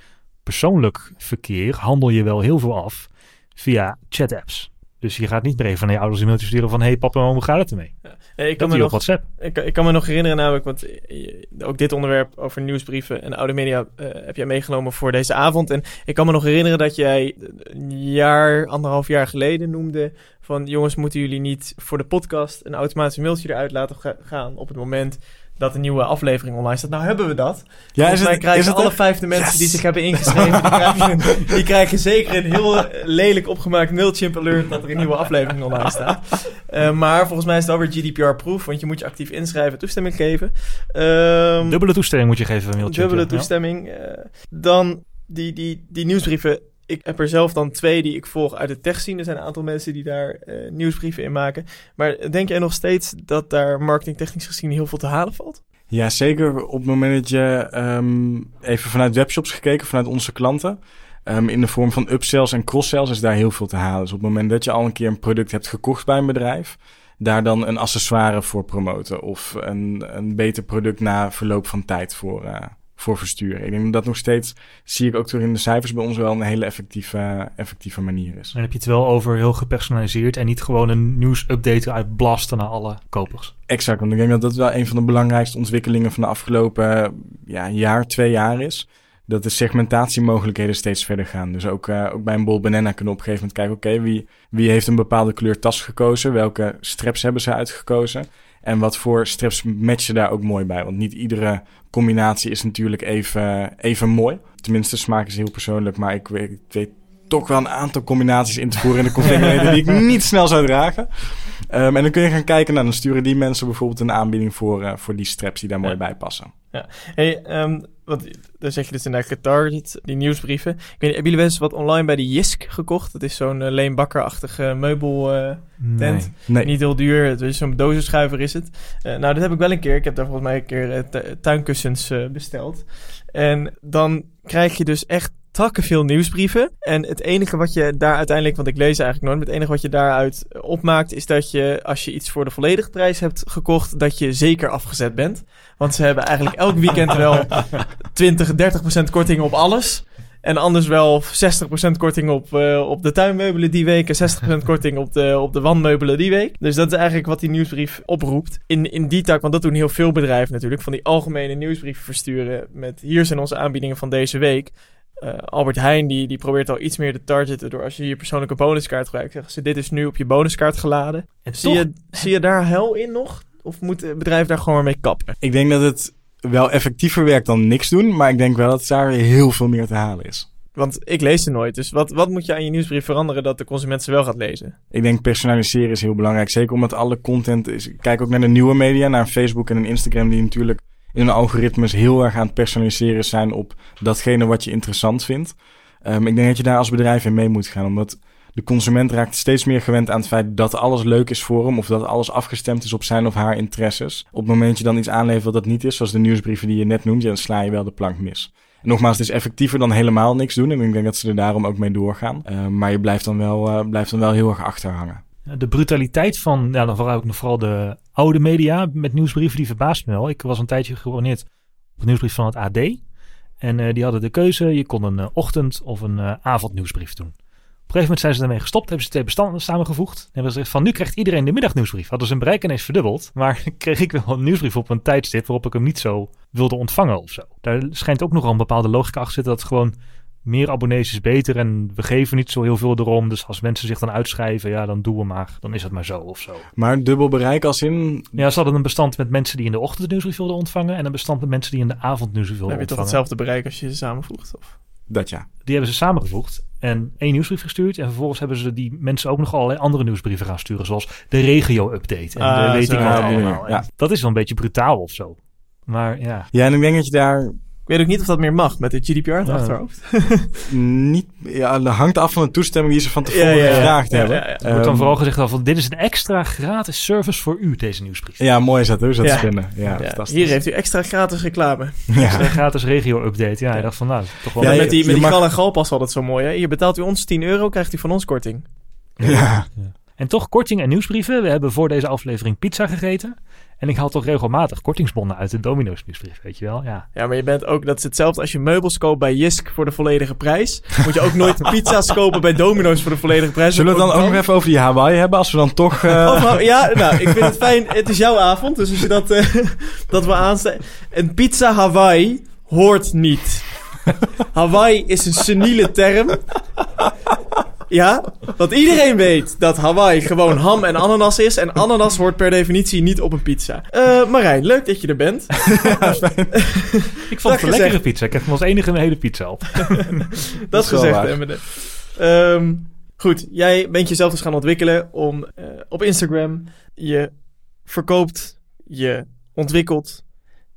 persoonlijk verkeer handel je wel heel veel af via chat-apps. Dus je gaat niet meer even naar je ouders een mailtje sturen van... hey papa en hoe gaat het ermee? Nee, ik, kan Dat me op nog, WhatsApp. ik, ik kan me nog herinneren namelijk, want ook dit onderwerp over nieuwsbrieven en oude media eh, heb jij meegenomen voor deze avond. En ik kan me nog herinneren dat jij een jaar, anderhalf jaar geleden noemde van jongens, moeten jullie niet voor de podcast een automatisch mailtje eruit laten ga- gaan op het moment dat een nieuwe aflevering online staat. Nou hebben we dat. Ja, Volgens mij krijgen is het alle vijfde mensen Yes! die zich hebben ingeschreven, die krijgen, (laughs) die krijgen zeker een heel eh, lelijk opgemaakt Mailchimp alert dat er een nieuwe aflevering online staat. Eh, maar volgens mij is het alweer GDPR-proof, want je moet je actief inschrijven, toestemming geven. Ehm, Dubbele toestemming moet je geven, een mailtje. dubbele Ja. toestemming. eh, dan die, die, die nieuwsbrieven. Ik heb er zelf dan twee die ik volg uit de tech scene. Er zijn een aantal mensen die daar eh, nieuwsbrieven in maken. Maar denk jij nog steeds dat daar marketingtechnisch gezien heel veel te halen valt? Ja, zeker op het moment dat je ehm, even vanuit webshops gekeken, vanuit onze klanten. ehm, in de vorm van upsells en cross-sells is daar heel veel te halen. Dus op het moment dat je al een keer een product hebt gekocht bij een bedrijf, daar dan een accessoire voor promoten. Of een, een beter product na verloop van tijd voor, eh, voor versturen. Ik denk dat dat nog steeds, zie ik ook terug in de cijfers bij ons, wel een hele effectieve, effectieve manier is. Dan heb je het wel over heel gepersonaliseerd en niet gewoon een nieuwsupdate uit blasten naar alle kopers. Exact, want ik denk dat dat wel een van de belangrijkste ontwikkelingen van de afgelopen ja, jaar, twee jaar is. Dat de segmentatiemogelijkheden steeds verder gaan. Dus ook, eh, ook bij een bol banana kunnen op een gegeven moment kijken... oké, wie, wie heeft een bepaalde kleur tas gekozen? Welke straps hebben ze uitgekozen? En wat voor straps matchen daar ook mooi bij? Want niet iedere combinatie is natuurlijk even, even mooi. Tenminste, smaak is heel persoonlijk, maar ik ik weet toch wel een aantal combinaties in te voeren in de configurator die ik (laughs) niet snel zou dragen. Ehm, en dan kun je gaan kijken, nou, dan sturen die mensen bijvoorbeeld een aanbieding voor, eh, voor die straps die daar mooi Ja. bij passen. Hey, ehm, want dan zeg je dus inderdaad getarget, die nieuwsbrieven. Ik weet niet, hebben jullie wel eens wat online bij de Jisk gekocht? Dat is zo'n uh, Leen Bakker-achtige meubel... eh, Tent. Nee. Niet heel duur, het is zo'n dozenschuiver is het. Eh, nou, dat heb ik wel een keer. Ik heb daar volgens mij een keer eh, tu- tuinkussens eh, besteld. En dan krijg je dus echt takken veel nieuwsbrieven. En het enige wat je daar uiteindelijk, want ik lees eigenlijk nooit, maar het enige wat je daaruit opmaakt is dat je, als je iets voor de volledige prijs hebt gekocht, dat je zeker afgezet bent. Want ze hebben eigenlijk elk weekend wel (laughs) 20, 30% korting op alles. En anders wel 60% korting op, eh, op de tuinmeubelen die week. En 60% korting op de, op de wandmeubelen die week. Dus dat is eigenlijk wat die nieuwsbrief oproept. In, in die tak, want dat doen heel veel bedrijven natuurlijk. Van die algemene nieuwsbrieven versturen. Met hier zijn onze aanbiedingen van deze week. Eh, Albert Heijn die, die probeert al iets meer te targeten door als je je persoonlijke bonuskaart gebruikt. Zeggen ze, dit is nu op je bonuskaart geladen. En Zie je, (laughs) zie je daar hel in nog? Of moet het bedrijf daar gewoon maar mee kappen? Ik denk dat het wel effectiever werkt dan niks doen. Maar ik denk wel dat daar heel veel meer te halen is. Want ik lees ze nooit. Dus wat, wat moet je aan je nieuwsbrief veranderen dat de consument ze wel gaat lezen? Ik denk personaliseren is heel belangrijk. Zeker omdat alle content is. Kijk ook naar de nieuwe media, naar Facebook en een Instagram, die natuurlijk hun algoritmes heel erg aan het personaliseren zijn op datgene wat je interessant vindt. Um, ik denk dat je daar als bedrijf in mee moet gaan. Omdat de consument raakt steeds meer gewend aan het feit dat alles leuk is voor hem. Of dat alles afgestemd is op zijn of haar interesses. Op het moment dat je dan iets aanlevert wat dat niet is, zoals de nieuwsbrieven die je net noemt, dan sla je wel de plank mis. En nogmaals, het is effectiever dan helemaal niks doen. En ik denk dat ze er daarom ook mee doorgaan. Uh, maar je blijft dan, wel, uh, blijft dan wel heel erg achterhangen. De brutaliteit van, ja, dan vooral ook nog vooral de oude media met nieuwsbrieven, die verbaast me wel. Ik was een tijdje geabonneerd op een nieuwsbrief van het AD. En uh, die hadden de keuze, je kon een ochtend- of een avondnieuwsbrief doen. Op een gegeven moment zijn ze daarmee gestopt, hebben ze twee bestanden samengevoegd. En hebben ze gezegd van nu krijgt iedereen de middagnieuwsbrief. Hadden ze een bereik ineens verdubbeld. (laughs) Maar kreeg ik wel een nieuwsbrief op een tijdstip waarop ik hem niet zo wilde ontvangen of zo. Daar schijnt ook nogal een bepaalde logica achter zitten dat gewoon meer abonnees is beter en we geven niet zo heel veel erom. Dus als mensen zich dan uitschrijven, ja, dan doen we maar. Dan is het maar zo of zo. Maar dubbel bereik als in... Ja, ze hadden een bestand met mensen die in de ochtend de nieuwsbrief wilden ontvangen en een bestand met mensen die in de avond nieuwsbrief wilden Heb je ontvangen. toch hetzelfde bereik als je ze samenvoegt? Of? Dat ja. Die hebben ze samengevoegd en één nieuwsbrief gestuurd. En vervolgens hebben ze die mensen ook nog allerlei andere nieuwsbrieven gaan sturen. Zoals de regio-update en Ah, de weet zo, ik wat allemaal. ja. Dat is wel een beetje brutaal of zo. Maar ja, Ja, en ik denk dat je daar weet ook niet of dat meer mag met de GDPR in het Ja. achterhoofd. (laughs) niet... Ja, dat hangt af van de toestemming die ze van tevoren Ja, ja, ja. gevraagd Ja, hebben. ja, ja. er wordt dan Ehm, vooral gezegd al van dit is een extra gratis service voor u, deze nieuwsbrief. Ja, mooi is dat, hoe is dat Ja. spinnen. Ja, Ja, fantastisch. hier heeft u extra gratis reclame. Ja. Een gratis regio-update. Ja, Ja. ik dacht van nou, toch wel... Met die, met die mag- gal en galpas altijd zo mooi. Hè? Hier betaalt u ons 10 euro, krijgt u van ons korting. Ja. En toch korting en nieuwsbrieven. We hebben voor deze aflevering pizza gegeten. En ik haal toch regelmatig kortingsbonnen uit de Domino's nieuwsbrief, weet je wel? Ja. Ja, maar je bent ook, dat is hetzelfde als je meubels koopt bij Jisk voor de volledige prijs. Moet je ook nooit (laughs) pizza's kopen bij Domino's voor de volledige prijs. Zullen we dan ook nog even over die Hawaii hebben, als we dan toch... (laughs) eh, ja, nou, ik vind het fijn. Het is jouw avond, dus als je dat, eh, (laughs) dat we aanstaan. Een pizza Hawaii hoort niet. Hawaii is een seniele term. Ja, want iedereen weet dat Hawaii gewoon ham en ananas is. En ananas hoort per definitie niet op een pizza. Eh Marijn, leuk dat je er bent. (laughs) (laughs) Ik vond het een lekkere pizza. Ik heb hem als enige een hele pizza op. (laughs) Dat is gezegd. Ehm, goed, jij bent jezelf dus gaan ontwikkelen om eh, op Instagram. Je verkoopt, je ontwikkelt,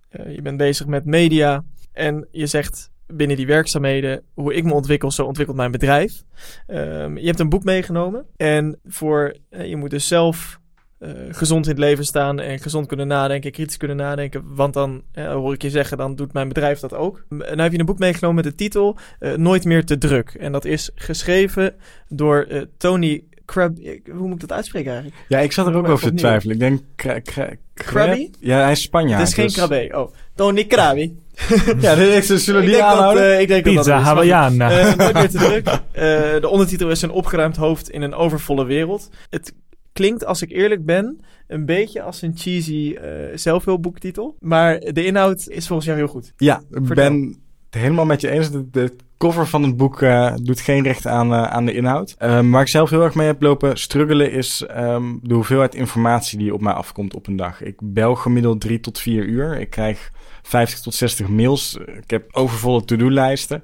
eh, je bent bezig met media. En je zegt binnen die werkzaamheden, hoe ik me ontwikkel, zo ontwikkelt mijn bedrijf. Ehm, je hebt een boek meegenomen. En voor, eh, je moet dus zelf eh, gezond in het leven staan en gezond kunnen nadenken, kritisch kunnen nadenken. Want dan eh, hoor ik je zeggen, dan doet mijn bedrijf dat ook. En dan heb je een boek meegenomen met de titel Nooit meer te druk. En dat is geschreven door Tony Crab. Hoe moet ik dat uitspreken eigenlijk? Ja, ik zat er ook over te twijfelen. Ik denk... Kra kra Krabby? Ja, hij is Spanjaard. het is geen dus- krabbe. Oh, Tony Krabi. (laughs) Ja, dit is, zullen we ik die denk dat, aanhouden? eh, ik denk dat dat Pizza het is. Hawaiiana. Eh, (laughs) nooit meer te druk. Eh, de ondertitel is een opgeruimd hoofd in een overvolle wereld. Het klinkt, als ik eerlijk ben, een beetje als een cheesy eh zelfhulpboektitel. Maar de inhoud is volgens jou heel goed. Ja, ik ben het helemaal met je eens. De, de cover van het boek eh, doet geen recht aan, eh, aan de inhoud. Waar ik zelf heel erg mee heb lopen struggelen is ehm, de hoeveelheid informatie die op mij afkomt op een dag. Ik bel gemiddeld drie tot vier uur. Ik krijg 50 tot 60 mails. Ik heb overvolle to-do-lijsten.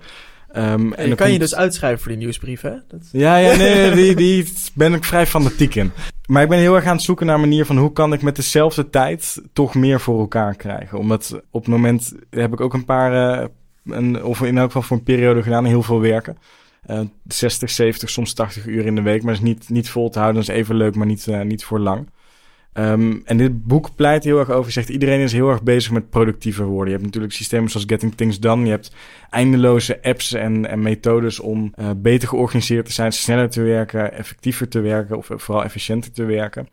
Ehm, En, dan kan je dus uitschrijven voor die nieuwsbrief, hè? Dat... Ja, ja, nee, (laughs) die, die ben ik vrij fanatiek in. Maar ik ben heel erg aan het zoeken naar een manier van hoe kan ik met dezelfde tijd toch meer voor elkaar krijgen. Omdat op het moment heb ik ook een paar, eh, een, of in elk geval voor een periode gedaan, heel veel werken. Eh 60, 70, soms 80 uur in de week. Maar is niet, niet vol te houden. Dat is even leuk, maar niet, eh, niet voor lang. Ehm, en dit boek pleit heel erg over. Zegt iedereen is heel erg bezig met productiever worden. Je hebt natuurlijk systemen zoals Getting Things Done. Je hebt eindeloze apps en, en methodes om eh, beter georganiseerd te zijn, sneller te werken, effectiever te werken of vooral efficiënter te werken.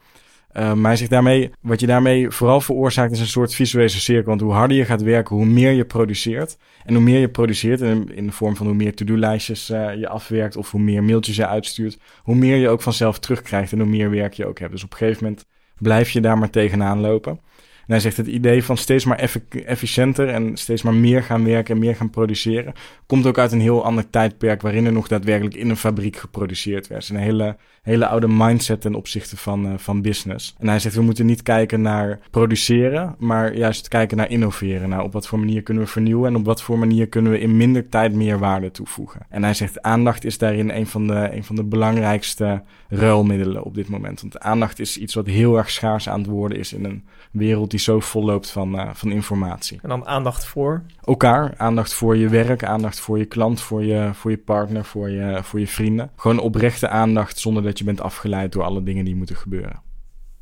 Ehm, maar hij zegt daarmee, wat je daarmee vooral veroorzaakt is een soort visuele cirkel. Want hoe harder je gaat werken, hoe meer je produceert. En hoe meer je produceert, in, in de vorm van hoe meer to-do-lijstjes eh, je afwerkt of hoe meer mailtjes je uitstuurt, hoe meer je ook vanzelf terugkrijgt en hoe meer werk je ook hebt. Dus op een gegeven moment blijf je daar maar tegenaan lopen. En hij zegt het idee van steeds maar efficiënter en steeds maar meer gaan werken en meer gaan produceren, komt ook uit een heel ander tijdperk waarin er nog daadwerkelijk in een fabriek geproduceerd werd. een hele, hele oude mindset ten opzichte van, uh, van business. En hij zegt we moeten niet kijken naar produceren, maar juist kijken naar innoveren. Nou, op wat voor manier kunnen we vernieuwen en op wat voor manier kunnen we in minder tijd meer waarde toevoegen. En hij zegt aandacht is daarin een van de, een van de belangrijkste ruilmiddelen op dit moment. Want aandacht is iets wat heel erg schaars aan het worden is in een wereld die zo vol loopt van, uh, van informatie. En dan aandacht voor? Elkaar, aandacht voor je werk, aandacht voor je klant, voor je, voor je partner, voor je, voor je vrienden. Gewoon oprechte aandacht zonder dat je bent afgeleid door alle dingen die moeten gebeuren.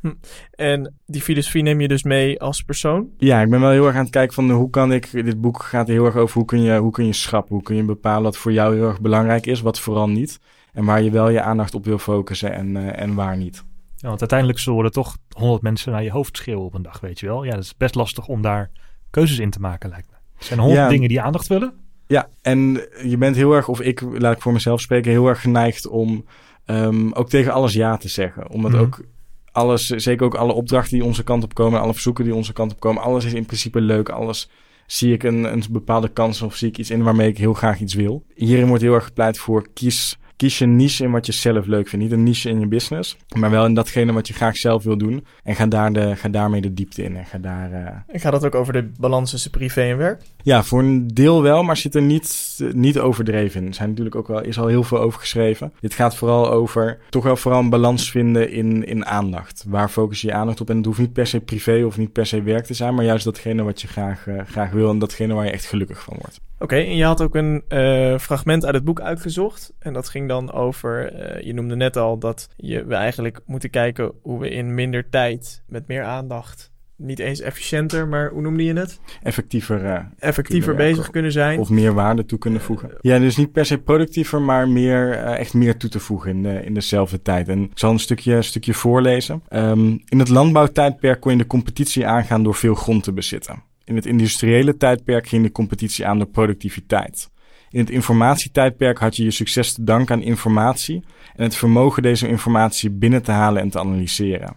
Hm. En die filosofie neem je dus mee als persoon? Ja, ik ben wel heel erg aan het kijken van hoe kan ik... Dit boek gaat heel erg over hoe kun je, hoe kun je schrappen. Hoe kun je bepalen wat voor jou heel erg belangrijk is, wat vooral niet. En waar je wel je aandacht op wil focussen en, uh, en waar niet. Ja, want uiteindelijk zullen er toch honderd mensen naar je hoofd schreeuwen op een dag, weet je wel. Ja, dat is best lastig om daar keuzes in te maken, lijkt me. Er zijn honderd dingen die aandacht willen. Ja, en je bent heel erg, of ik, laat ik voor mezelf spreken, heel erg geneigd om um, ook tegen alles ja te zeggen. Omdat mm ook alles, zeker ook alle opdrachten die onze kant op komen, alle verzoeken die onze kant op komen, alles is in principe leuk. Alles zie ik een, een bepaalde kans of zie ik iets in waarmee ik heel graag iets wil. Hierin wordt heel erg gepleit voor kies kies je niche in wat je zelf leuk vindt. Niet een niche in je business, maar wel in datgene wat je graag zelf wil doen. En ga, daar de, ga daarmee de diepte in. En ga daar. Uh... En gaat dat ook over de balans tussen privé en werk? Ja, voor een deel wel, maar zit er niet, niet overdreven in. Er zijn natuurlijk ook wel, is al heel veel over geschreven. Dit gaat vooral over toch wel vooral een balans vinden in, in aandacht. Waar focus je je aandacht op? En het hoeft niet per se privé of niet per se werk te zijn, maar juist datgene wat je graag, uh, graag wil en datgene waar je echt gelukkig van wordt. Oké, en je had ook een uh, fragment uit het boek uitgezocht. En dat ging dan over, uh, je noemde net al dat je, we eigenlijk moeten kijken hoe we in minder tijd, met meer aandacht, niet eens efficiënter, maar hoe noemde je het? Effectiever. Uh, Effectiever bezig kunnen zijn. Of meer waarde toe kunnen voegen. ja, dus niet per se productiever, maar meer, echt meer toe te voegen in, de, in dezelfde tijd. En ik zal een stukje, een stukje voorlezen. Um, in het landbouwtijdperk kon je de competitie aangaan door veel grond te bezitten. In het industriële tijdperk ging de competitie aan door productiviteit. In het informatietijdperk had je je succes te danken aan informatie en het vermogen deze informatie binnen te halen en te analyseren.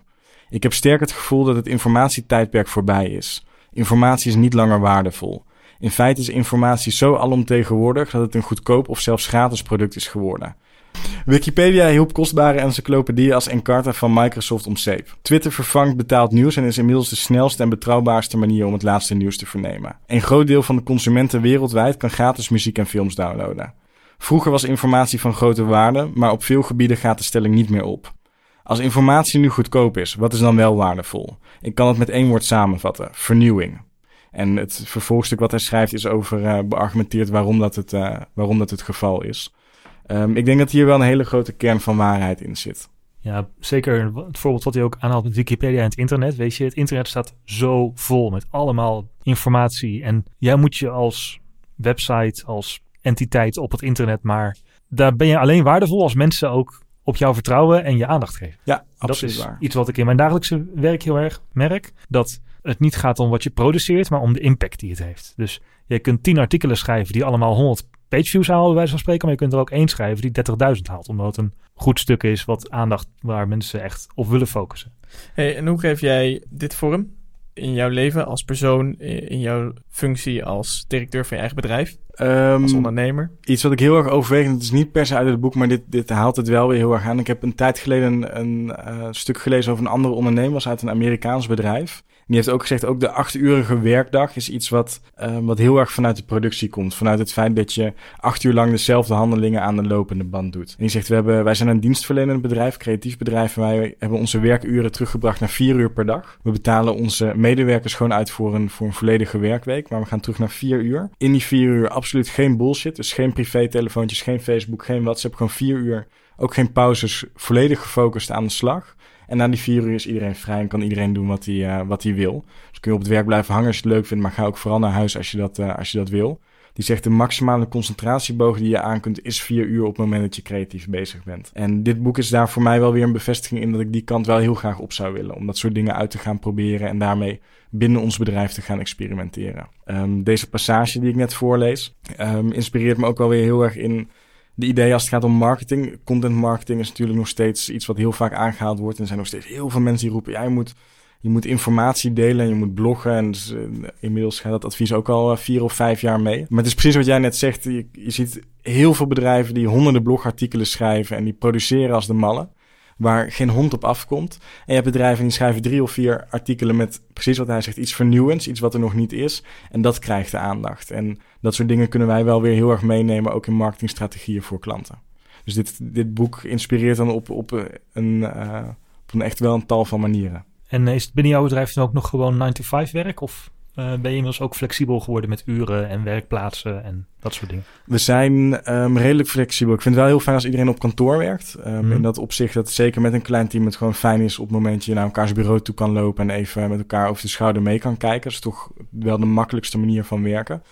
Ik heb sterk het gevoel dat het informatietijdperk voorbij is. Informatie is niet langer waardevol. In feite is informatie zo alomtegenwoordig dat het een goedkoop of zelfs gratis product is geworden. Wikipedia hielp kostbare encyclopedieën als Encarta van Microsoft om zeep. Twitter vervangt betaald nieuws en is inmiddels de snelste en betrouwbaarste manier om het laatste nieuws te vernemen. Een groot deel van de consumenten wereldwijd kan gratis muziek en films downloaden. Vroeger was informatie van grote waarde, maar op veel gebieden gaat de stelling niet meer op. Als informatie nu goedkoop is, wat is dan wel waardevol? Ik kan het met één woord samenvatten: vernieuwing. En het vervolgstuk wat hij schrijft is over uh, beargumenteerd waarom dat het, uh, waarom dat het geval is. Um, ik denk dat hier wel een hele grote kern van waarheid in zit. Ja, zeker het voorbeeld wat hij ook aanhaalt met Wikipedia en het internet. Weet je, het internet staat zo vol met allemaal informatie. En jij moet je als website, als entiteit op het internet, maar daar ben je alleen waardevol als mensen ook op jou vertrouwen en je aandacht geven. Ja, absoluut dat is waar. iets wat ik in mijn dagelijkse werk heel erg merk. Dat het niet gaat om wat je produceert, maar om de impact die het heeft. Dus je kunt tien artikelen schrijven die allemaal 100 pageviews halen, bij wijze van spreken. Maar je kunt er ook één schrijven die 30.000 haalt. Omdat het een goed stuk is wat aandacht waar mensen echt op willen focussen. Hey, en hoe geef jij dit vorm in jouw leven als persoon, in jouw functie als directeur van je eigen bedrijf? Um, als ondernemer? Iets wat ik heel erg overweeg, het is niet per se uit het boek, maar dit, dit haalt het wel weer heel erg aan. Ik heb een tijd geleden een, een uh, stuk gelezen over een andere ondernemer, was uit een Amerikaans bedrijf die heeft ook gezegd, ook de achtuurige werkdag is iets wat, uh, wat heel erg vanuit de productie komt. Vanuit het feit dat je acht uur lang dezelfde handelingen aan de lopende band doet. En die zegt, we hebben, wij zijn een dienstverlenend bedrijf, creatief bedrijf. En wij hebben onze werkuren teruggebracht naar vier uur per dag. We betalen onze medewerkers gewoon uit voor een, voor een volledige werkweek. Maar we gaan terug naar vier uur. In die vier uur absoluut geen bullshit. Dus geen privé-telefoontjes, geen Facebook, geen WhatsApp. Gewoon vier uur. Ook geen pauzes, volledig gefocust aan de slag. En na die vier uur is iedereen vrij en kan iedereen doen wat hij, uh, wat hij wil. Dus kun je op het werk blijven hangen als je het leuk vindt, maar ga ook vooral naar huis als je dat, uh, als je dat wil. Die zegt de maximale concentratieboog die je aan kunt is vier uur op het moment dat je creatief bezig bent. En dit boek is daar voor mij wel weer een bevestiging in dat ik die kant wel heel graag op zou willen. Om dat soort dingen uit te gaan proberen en daarmee binnen ons bedrijf te gaan experimenteren. Um, deze passage die ik net voorlees um, inspireert me ook wel weer heel erg in de idee als het gaat om marketing. Content marketing is natuurlijk nog steeds iets wat heel vaak aangehaald wordt. En er zijn nog steeds heel veel mensen die roepen: jij moet je moet informatie delen en je moet bloggen. En dus, eh, inmiddels gaat dat advies ook al eh, vier of vijf jaar mee. Maar het is precies wat jij net zegt. Je, je ziet heel veel bedrijven die honderden blogartikelen schrijven en die produceren als de mallen. Waar geen hond op afkomt. En je hebt bedrijven die schrijven drie of vier artikelen met precies wat hij zegt, iets vernieuwends, iets wat er nog niet is. En dat krijgt de aandacht. En dat soort dingen kunnen wij wel weer heel erg meenemen, ook in marketingstrategieën voor klanten. Dus dit, dit boek inspireert dan op, op, een, uh, op een echt wel een tal van manieren. En is het binnen jouw bedrijf dan ook nog gewoon 9 to 5 werk? Of uh, ben je inmiddels ook flexibel geworden met uren en werkplaatsen en dat soort dingen? We zijn um, redelijk flexibel. Ik vind het wel heel fijn als iedereen op kantoor werkt. Um, mm. In dat opzicht dat zeker met een klein team het gewoon fijn is op het moment dat je naar elkaars bureau toe kan lopen en even met elkaar over de schouder mee kan kijken. Dat is toch wel de makkelijkste manier van werken.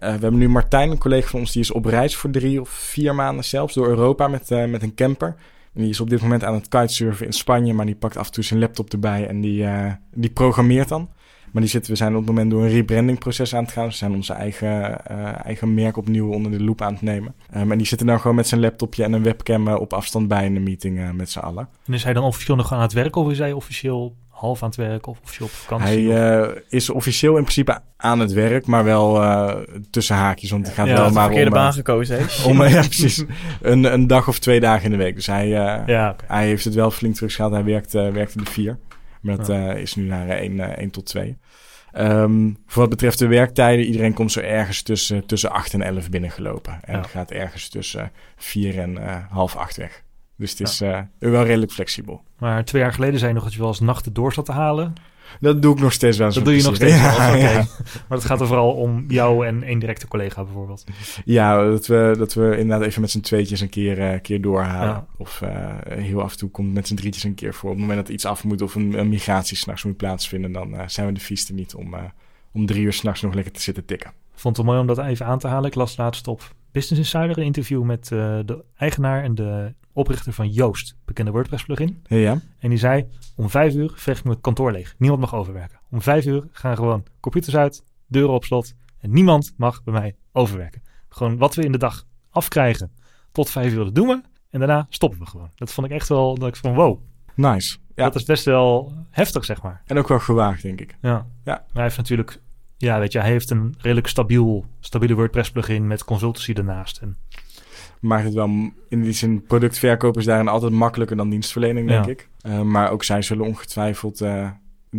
Uh, we hebben nu Martijn, een collega van ons, die is op reis voor drie of vier maanden zelfs door Europa met, uh, met een camper. En die is op dit moment aan het kitesurfen in Spanje, maar die pakt af en toe zijn laptop erbij en die, uh, die programmeert dan. Maar die zitten, we zijn op het moment door een rebranding proces aan het gaan. we zijn onze eigen, eigen merk opnieuw onder de loep aan het nemen. Um, en die zitten dan gewoon met zijn laptopje en een webcam op afstand bij in de meeting met z'n allen. En is hij dan officieel nog aan het werken of is hij officieel half aan het werk of officieel op vakantie? Hij uh, is officieel in principe aan het werk, maar wel uh, tussen haakjes. Want hij gaat ja, wel maar om, baan gekozen heeft. (laughs) Om, ja, precies. een, een dag of twee dagen in de week. Dus hij, ja, okay. hij heeft het wel flink teruggehaald. Hij werkt, werkte de vier. Maar dat is nu naar 1 tot 2. Um, voor wat betreft de werktijden, iedereen komt zo ergens tussen, tussen 8 en 11 binnengelopen. En gaat ergens tussen 4 en half 8 weg. Dus het is ja. uh, wel redelijk flexibel. Maar twee jaar geleden zei je nog dat je wel eens nachten door zat te halen. Dat doe ik nog steeds wel. Dat doe je nog steeds (laughs) wel, ja. Maar het gaat er vooral om jou en één directe collega bijvoorbeeld. Ja, dat we, dat we inderdaad even met z'n tweetjes een keer, uh, keer doorhalen. Ja. Of uh, heel af en toe komt met z'n drietjes een keer voor. Op het moment dat iets af moet of een, een migratie s'nachts moet plaatsvinden... dan uh, zijn we de vieste niet om, om drie uur s'nachts nog lekker te zitten tikken. Ik vond het mooi om dat even aan te halen. Ik las laatst op Business Insider een interview met de eigenaar en de oprichter van Joost, bekende WordPress plugin. Ja. En die zei, om vijf uur veeg ik mijn kantoor leeg. Niemand mag overwerken. Om vijf uur gaan gewoon computers uit, deuren op slot en niemand mag bij mij overwerken. Gewoon wat we in de dag afkrijgen tot vijf uur, dat doen we. En daarna stoppen we gewoon. Dat vond ik echt wel, dat ik van wow. Nice. Ja. Dat is best wel heftig, zeg maar. En ook wel gewaagd, denk ik. Ja. ja. Maar hij heeft natuurlijk, ja, weet je, hij heeft een redelijk stabiel, stabiele WordPress plugin met consultancy ernaast. En maakt het wel in die zin productverkoop is daarin altijd makkelijker dan dienstverlening, denk Ja. ik. Uh, maar ook zij zullen ongetwijfeld, uh,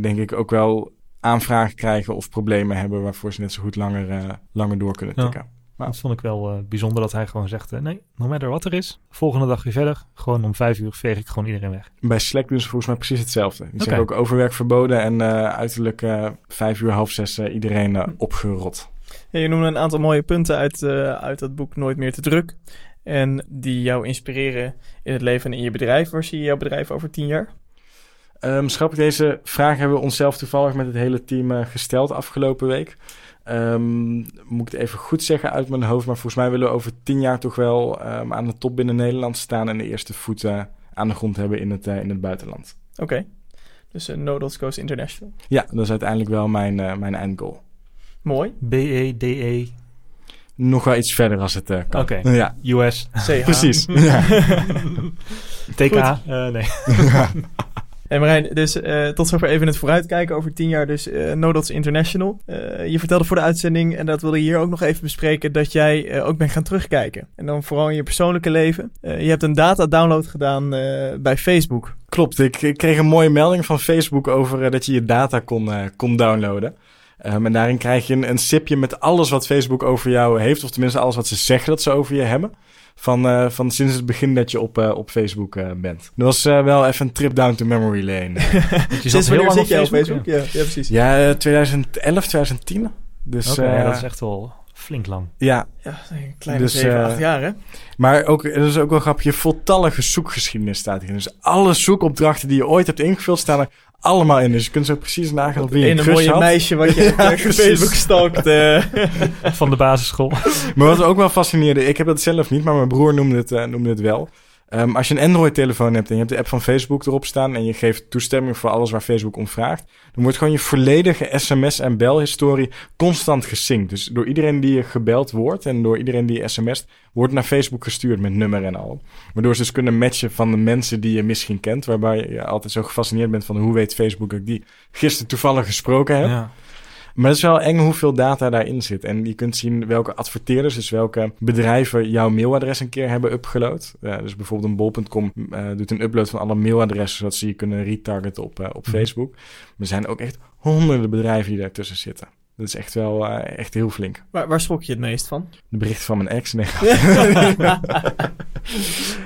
denk ik, ook wel aanvragen krijgen of problemen hebben waarvoor ze net zo goed langer, uh, langer door kunnen Ja. tikken. Maar- Dat vond ik wel eh, bijzonder dat hij gewoon zegt, eh, nee, no matter wat er is, volgende dag weer verder. Gewoon om vijf uur veeg ik gewoon iedereen weg. Bij Slack doen ze volgens mij precies hetzelfde. Die zeggen ook overwerk verboden en eh, uiterlijk eh, vijf uur, half zes eh, iedereen eh, opgerot. Ja, je noemde een aantal mooie punten uit, eh, uit dat boek Nooit meer te druk. En die jou inspireren in het leven en in je bedrijf. Waar zie je jouw bedrijf over tien jaar? Um, schrap ik deze vraag hebben we onszelf toevallig met het hele team eh, gesteld afgelopen week. Ehm, moet ik het even goed zeggen uit mijn hoofd, maar volgens mij willen we over tien jaar toch wel ehm, aan de top binnen Nederland staan en de eerste voet eh, aan de grond hebben in het, eh, in het buitenland. Oké. Dus uh, Nodals Coast International. Ja, dat is uiteindelijk wel mijn, eh, mijn eindgoal. Mooi. B-E-D-E, Nog wel iets verder als het eh, kan. Oké. Ja, US, CH. (laughs) precies. (laughs) ja. TK, eh, nee. (laughs) En Marijn, dus eh, tot zover even het vooruitkijken over tien jaar. Dus Nodots International. Eh, je vertelde voor de uitzending, en dat wilde je hier ook nog even bespreken, dat jij eh, ook bent gaan terugkijken. En dan vooral in je persoonlijke leven. Eh, je hebt een data-download gedaan eh, bij Facebook. Klopt, ik, ik kreeg een mooie melding van Facebook over eh, dat je je data kon, eh, kon downloaden. Ehm, en daarin krijg je een, een sipje met alles wat Facebook over jou heeft, of tenminste alles wat ze zeggen dat ze over je hebben. Van, eh, van sinds het begin dat je op, eh, op Facebook eh, bent. Dat was eh, wel even een trip down to memory lane. (laughs) Je Sinds heel wanneer lang zit jij op Facebook? Facebook? Ja, ja precies. ja, eh, 2011, 2010. Dus eh, ja, dat is echt wel flink lang. ja, Ja, een kleine Dus, 7, eh, 8 jaar hè? maar ook, dat is ook wel grappig, je voltallige zoekgeschiedenis staat hierin. Dus alle zoekopdrachten die je ooit hebt ingevuld staan er allemaal in. Dus je kunt zo precies nagaan op wie je In een een mooie had. meisje wat je (laughs) Ja, op. Facebook stalkt. eh. Van de basisschool. Maar wat ook wel fascineerde, ik heb dat zelf niet, maar mijn broer noemde het, eh, noemde het wel. Ehm, als je een Android-telefoon hebt en je hebt de app van Facebook erop staan en je geeft toestemming voor alles waar Facebook om vraagt, dan wordt gewoon je volledige sms- en belhistorie constant gesynct. Dus door iedereen die je gebeld wordt en door iedereen die je sms't, wordt naar Facebook gestuurd met nummer en al. Waardoor ze dus kunnen matchen van de mensen die je misschien kent, waarbij je altijd zo gefascineerd bent van hoe weet Facebook dat ik die gisteren toevallig gesproken heb. Ja. Maar het is wel eng hoeveel data daarin zit. En je kunt zien welke adverteerders, dus welke bedrijven jouw mailadres een keer hebben upgeload. Dus bijvoorbeeld een bol.com eh, doet een upload van alle mailadressen, zodat ze je kunnen retargeten op, eh, op Mhm. Facebook. Maar er zijn ook echt honderden bedrijven die daartussen zitten. Dat is echt wel eh, echt heel flink. Waar, waar schrok je het meest van? De bericht van mijn ex. Nee, (laughs) (laughs)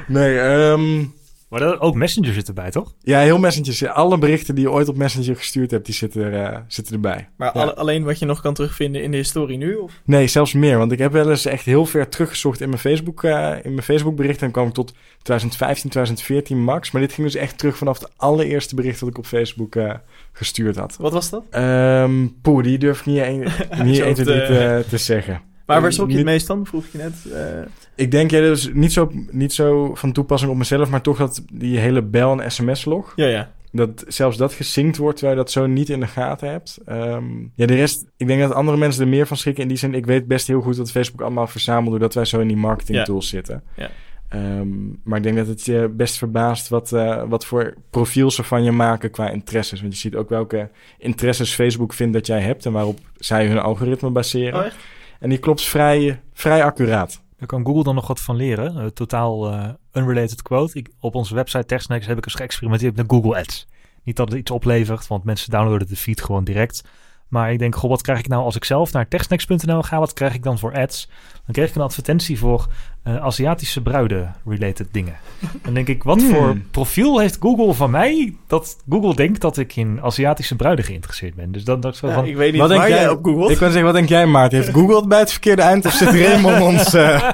nee ehm, Maar dat, ook Messenger zit erbij, toch? ja, heel Messenger. Alle berichten die je ooit op Messenger gestuurd hebt, die zitten, er, eh, zitten erbij. Maar Ja. alleen wat je nog kan terugvinden in de historie nu? Of? Nee, zelfs meer. Want ik heb wel eens echt heel ver teruggezocht in mijn Facebook, eh, in mijn Facebook berichten. En kwam ik tot 2015, 2014 max. Maar dit ging dus echt terug vanaf de allereerste bericht dat ik op Facebook eh, gestuurd had. Wat was dat? Ehm poeh, die durf ik niet, een, (laughs) niet Zo 1, 2, 3 te- te, te zeggen. Maar waar schrok je het meest van? Vroeg je net. eh, Ik denk, ja, dat is niet zo, niet zo van toepassing op mezelf, maar toch dat die hele bel- en sms-log, ja, ja. dat zelfs dat gesynct wordt, terwijl je dat zo niet in de gaten hebt. Ehm, ja, de rest, ik denk dat andere mensen er meer van schrikken. In die zin, ik weet best heel goed wat Facebook allemaal verzamelt, doordat wij zo in die marketing Ja. tools zitten. Ja. Ehm, maar ik denk dat het je best verbaast wat, eh, wat voor profiel ze van je maken qua interesses. Want je ziet ook welke interesses Facebook vindt dat jij hebt en waarop zij hun algoritme baseren. Oh, echt? En die klopt vrij, vrij accuraat. Daar kan Google dan nog wat van leren. Eh, totaal eh, unrelated quote. Op onze website TechSnacks heb ik eens geëxperimenteerd met Google Ads. Niet dat het iets oplevert, want mensen downloaden de feed gewoon direct. Maar ik denk, goh, wat krijg ik nou als ik zelf naar techsnacks.nl ga? Wat krijg ik dan voor ads? Dan kreeg ik een advertentie voor eh, Aziatische bruiden-related dingen. (laughs) Dan denk ik, wat Hmm. voor profiel heeft Google van mij... dat Google denkt dat ik in Aziatische bruiden geïnteresseerd ben? Dus dan dacht ik zo Ja, van... ik weet niet Wat denk jij jij- op Google. Ik kan zeggen, wat denk jij Maarten? Heeft Google het bij het verkeerde eind of zit Raymond (laughs) ons... eh,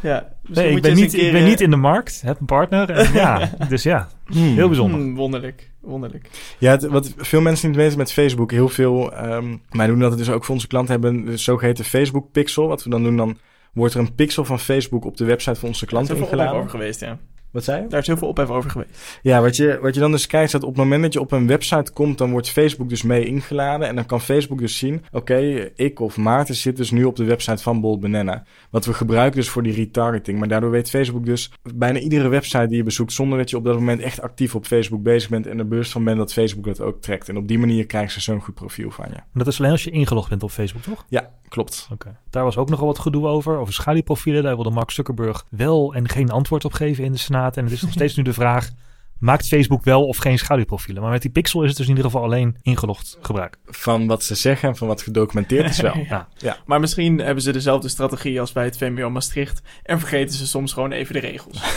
Ja, Nee, ik ben, niet, ik ben eh, niet in de markt, heb een partner. En (laughs) ja, dus ja, hmm. heel bijzonder. hmm, wonderlijk, wonderlijk. Ja, het- wat veel mensen niet weten met Facebook, heel veel... ehm wij doen dat dus ook voor onze klanten, hebben een zogeheten Facebook pixel. Wat we dan doen, dan wordt er een pixel van Facebook op de website van onze klanten ophef ingeladen. geweest, ja. Wat zei je? Daar is heel veel ophef over geweest. Ja, wat je, wat je dan dus kijkt, is dat op het moment dat je op een website komt, dan wordt Facebook dus mee ingeladen. En dan kan Facebook dus zien, oké, ik of Maarten zit dus nu op de website van Bold Banana. Wat we gebruiken dus voor die retargeting. Maar daardoor weet Facebook dus bijna iedere website die je bezoekt, zonder dat je op dat moment echt actief op Facebook bezig bent en er bewust van bent dat Facebook dat ook trekt. En op die manier krijgen ze zo'n goed profiel van je. Maar dat is alleen als je ingelogd bent op Facebook, toch? Ja, klopt. Oké. Daar was ook nogal wat gedoe over, over schaduwprofielen. Daar wilde Mark Zuckerberg wel en geen antwoord op geven in de Senaat. En het is nog steeds nu de vraag, (laughs) maakt Facebook wel of geen schaduwprofielen? Maar met die pixel is het dus in ieder geval alleen ingelogd gebruik. Van wat ze zeggen en van wat gedocumenteerd is wel. (laughs) Ja. Maar misschien hebben ze dezelfde strategie als bij het VMBO Maastricht. En vergeten ze soms gewoon even de regels. (laughs)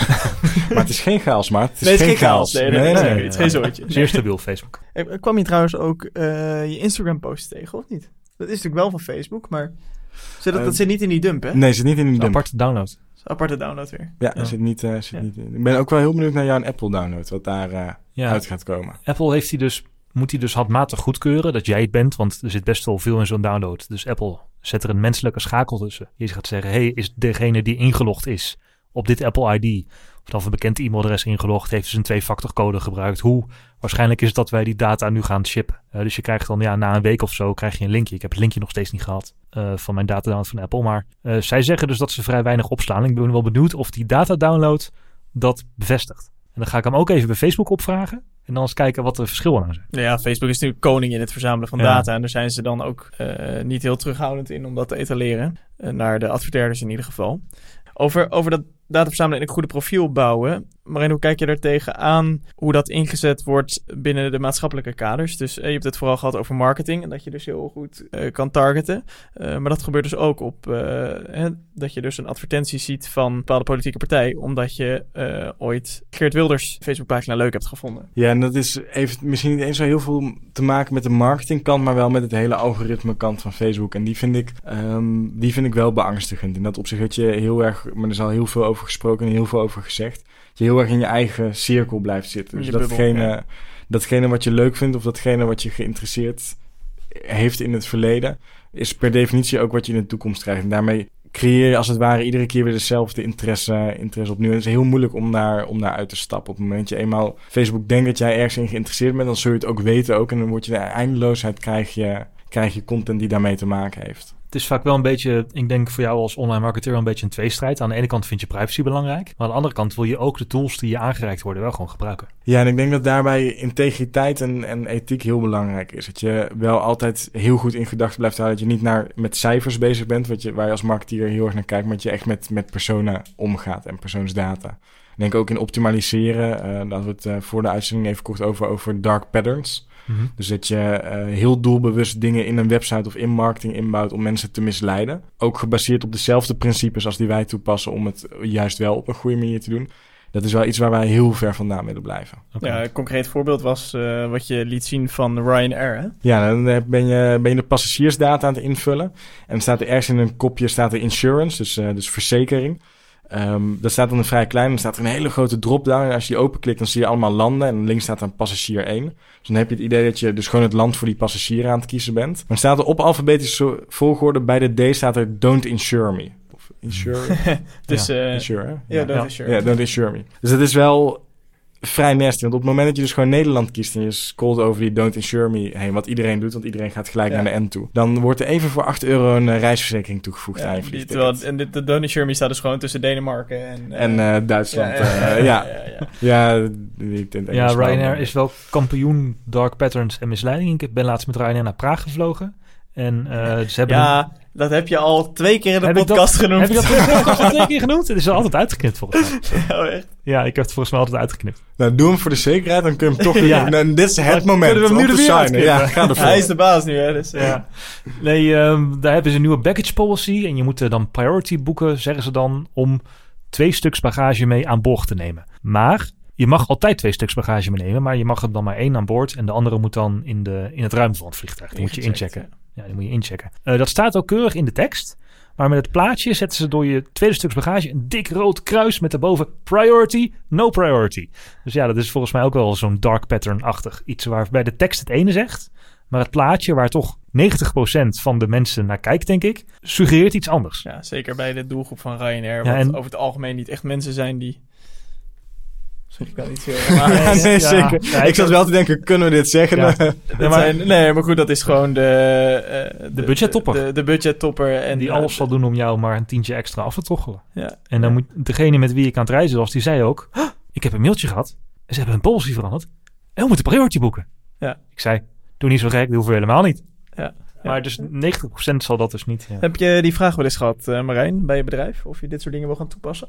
Maar het is geen chaos, Maart. Het is nee, het is geen geen chaos. Nee, nee, nee, nee, nee, nee. het is geen zootje. Zeer stabiel, Facebook. Eh, Kwam je trouwens ook eh, je Instagram-post tegen, of niet? Dat is natuurlijk wel van Facebook, maar zit dat, Eh, dat zit niet in die dump, hè? Nee, zit niet in die dump. aparte download. Aparte download weer. Ja, Ja. Zit niet, eh, zit Ja. niet in. Ik ben ook wel heel benieuwd naar jouw Apple download, wat daar eh, Ja, uit gaat komen. Apple heeft die dus, moet hij dus handmatig goedkeuren dat jij het bent, want er zit best wel veel in zo'n download. Dus Apple zet er een menselijke schakel tussen. Je gaat zeggen, hey, is degene die ingelogd is op dit Apple ID, dan een bekend e-mailadres ingelogd, heeft dus een twee-factor code gebruikt. Hoe waarschijnlijk is het dat wij die data nu gaan shippen. Eh, dus je krijgt dan ja, na een week of zo krijg je een linkje. Ik heb het linkje nog steeds niet gehad eh, van mijn data download van Apple. Maar eh, zij zeggen dus dat ze vrij weinig opslaan. Ik ben wel benieuwd of die data download dat bevestigt. En dan ga ik hem ook even bij Facebook opvragen. En dan eens kijken wat de verschillen nou zijn. Ja, Facebook is natuurlijk koning in het verzamelen van Ja. data. En daar zijn ze dan ook niet heel terughoudend in om dat te etaleren. Naar de adverteerders in ieder geval. Over, over dat data verzamelen en een goede profiel bouwen. Marijn, hoe kijk je er tegenaan hoe dat ingezet wordt binnen de maatschappelijke kaders? Dus eh, je hebt het vooral gehad over marketing en dat je dus heel goed eh, kan targeten. Eh, maar dat gebeurt dus ook op hè, dat je dus een advertentie ziet van een bepaalde politieke partij. Omdat je ooit Geert Wilders Facebookpagina leuk hebt gevonden. Ja, en dat is, heeft misschien niet eens zo heel veel te maken met de marketingkant, maar wel met het hele algoritme kant van Facebook. En die vind ik, ehm, die vind ik wel beangstigend. In dat opzicht dat je heel erg, maar er is al heel veel over gesproken en heel veel over gezegd, je heel erg in je eigen cirkel blijft zitten. Dus bubbel, datgene, ja. datgene wat je leuk vindt of datgene wat je geïnteresseerd heeft in het verleden, is per definitie ook wat je in de toekomst krijgt. En daarmee creëer je als het ware iedere keer weer dezelfde interesse, interesse opnieuw. En het is heel moeilijk om daar, om daar uit te stappen. Op het moment dat je eenmaal Facebook denkt dat jij ergens in geïnteresseerd bent, dan zul je het ook weten ook. En dan word je de eindeloosheid, krijg je, krijg je content die daarmee te maken heeft. Het is vaak wel een beetje, ik denk voor jou als online marketeer een beetje een tweestrijd. Aan de ene kant vind je privacy belangrijk, maar aan de andere kant wil je ook de tools die je aangereikt worden wel gewoon gebruiken. Ja, en ik denk dat daarbij integriteit en, en ethiek heel belangrijk is. Dat je wel altijd heel goed in gedachten blijft houden. Dat je niet naar, met cijfers bezig bent, wat je, waar je als marketeer heel erg naar kijkt, maar dat je echt met, met personen omgaat en persoonsdata. Ik denk ook in optimaliseren, daar hadden we het uh, voor de uitzending even kort over, over dark patterns. Mhm. Dus dat je uh, heel doelbewust dingen in een website of in marketing inbouwt om mensen te misleiden. Ook gebaseerd op dezelfde principes als die wij toepassen om het juist wel op een goede manier te doen. Dat is wel iets waar wij heel ver vandaan willen blijven. Okay. Ja, een concreet voorbeeld was uh, wat je liet zien van Ryanair. Hè? Ja, dan ben je, ben je de passagiersdata aan het invullen. En staat er ergens in een kopje staat er insurance, dus, uh, dus verzekering. Um, dat staat dan vrij klein. Dan staat er een hele grote drop-down. En als je die openklikt, dan zie je allemaal landen. En links staat dan passagier 1. Dus dan heb je het idee dat je dus gewoon het land voor die passagier aan het kiezen bent. Maar dan staat er op alfabetische volgorde bij de D staat er don't insure me. Of insure. (laughs) dus, ja, uh, insure? Ja, don't ja. insure. Ja, don't insure me. Dus het is wel vrij nasty. Want op het moment dat je dus gewoon Nederland kiest en je scrolt over die Don't Insure Me heen, wat iedereen doet, want iedereen gaat gelijk Ja. naar de end toe, dan wordt er even voor 8 euro een eh, reisverzekering toegevoegd aan je die, vliegticket. terwijl, en dit, de Don't Insure Me staat dus gewoon tussen Denemarken en... eh, En eh, Duitsland, ja, ja, ja, ja. ja, Ryanair is wel kampioen dark patterns en misleiding. Ik ben laatst met Ryanair naar Praag gevlogen. En eh, ze hebben... Ja, dat heb je al twee keer in de Heb ik dat- podcast genoemd. Heb je dat in de podcast al twee keer genoemd? Het is er altijd uitgeknipt volgens mij. Oh, echt? Ja, ik heb het volgens mij altijd uitgeknipt. Nou, doe hem voor de zekerheid, dan kun je hem toch... (laughs) Ja. nou, dit is het Dan moment kunnen we hem nu om te shinen. Ja, uitknippen. ga ervoor. Hij is de baas nu, hè? Dus, eh, Ja. Nee, ehm, daar hebben ze een nieuwe baggage policy. En je moet dan priority boeken, zeggen ze dan, om twee stuks bagage mee aan boord te nemen. Maar je mag altijd twee stuks bagage meenemen, maar je mag er dan maar één aan boord. En de andere moet dan in, de, in het ruim van het vliegtuig. Die moet je inchecken. Ja, die moet je inchecken. Eh, dat staat ook keurig in de tekst. Maar met het plaatje zetten ze door je tweede stuks bagage een dik rood kruis met daarboven priority, no priority. Dus ja, dat is volgens mij ook wel zo'n dark pattern-achtig. Iets waarbij de tekst het ene zegt, maar het plaatje waar toch 90% van de mensen naar kijkt, denk ik, suggereert iets anders. Ja, zeker bij de doelgroep van Ryanair. Ja, wat en- over het algemeen niet echt mensen zijn die... Ik niet. (laughs) Maar, Ja, nee, Ja, zeker. ja, ik ik- zat wel te denken, kunnen we dit zeggen? Ja. (laughs) dat maar- nee, maar goed, dat is gewoon de... eh, de budgettopper. De, de budgettopper. En die eh, alles zal doen om jou maar een tientje extra af te troggelen. Ja. En dan moet degene met wie ik aan het reizen was, die zei ook... "Huh, ik heb een mailtje gehad en ze hebben hun policy veranderd. En we moeten priority boeken. Ja. Ik zei, doe niet zo gek, dat hoeven we helemaal niet. Ja. Maar dus 90% zal dat dus niet. Ja. Heb je die vraag wel eens gehad, eh, Marijn, bij je bedrijf? Of je dit soort dingen wil gaan toepassen?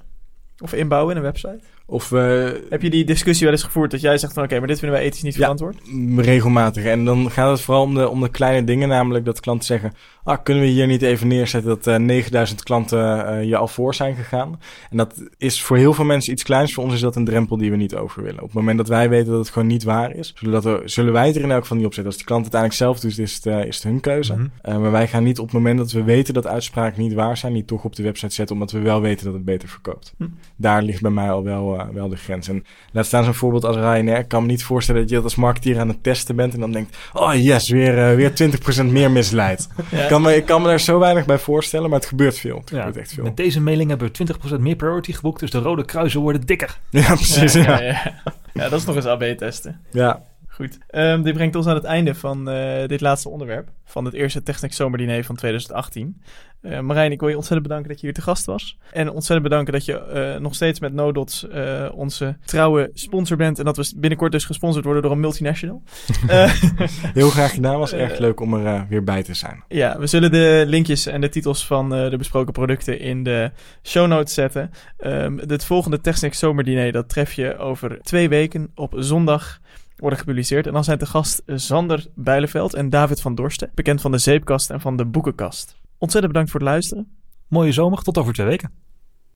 Of inbouwen in een website? Of eh, Heb je die discussie wel eens gevoerd dat jij zegt van... Oké, maar dit vinden wij ethisch niet Ja. verantwoord? regelmatig. En dan gaat het vooral om de, om de kleine dingen, namelijk dat klanten zeggen... Ah, kunnen we hier niet even neerzetten dat eh 9000 klanten eh, je al voor zijn gegaan? En dat is voor heel veel mensen iets kleins. Voor ons is dat een drempel die we niet over willen. Op het moment dat wij weten dat het gewoon niet waar is... er, zullen wij het er in elk geval niet op zetten. Als die klant het uiteindelijk zelf doet, is het, eh, is het hun keuze. Mhm. Eh, maar wij gaan niet op het moment dat we weten dat uitspraken niet waar zijn... niet toch op de website zetten, omdat we wel weten dat het beter verkoopt. Hm. Daar ligt bij mij al wel, eh, wel de grens. En laat staan zo'n voorbeeld als Ryanair. Ik kan me niet voorstellen dat je dat als marketeer aan het testen bent... en dan denkt, oh yes, weer, eh, weer 20% meer misleid. Ja. Ik kan, me, ik kan me daar zo weinig bij voorstellen, maar het gebeurt veel. Het Ja, gebeurt echt veel. Met deze mailing hebben we 20% meer priority geboekt, dus de rode kruisen worden dikker. Ja, precies. Ja, ja, ja. ja. Ja, dat is nog eens AB testen. Goed. Ehm, dit brengt ons aan het einde van eh, dit laatste onderwerp. Van het eerste Technic Zomerdiner van 2018. Eh, Marijn, ik wil je ontzettend bedanken dat je hier te gast was. En ontzettend bedanken dat je eh, nog steeds met NoDots onze trouwe sponsor bent. En dat we binnenkort dus gesponsord worden door een multinational. (laughs) Heel graag gedaan. Was erg leuk om er weer bij te zijn. ja, we zullen de linkjes en de titels van de besproken producten in de show notes zetten. Ehm, het volgende Technic Zomerdiner, dat tref je over twee weken op zondag worden gepubliceerd. En dan zijn te gast Sander Bijleveld en David van Dorsten, bekend van de Zeepkast en van de Boekenkast. Ontzettend bedankt voor het luisteren. Mooie zomer, tot over twee weken.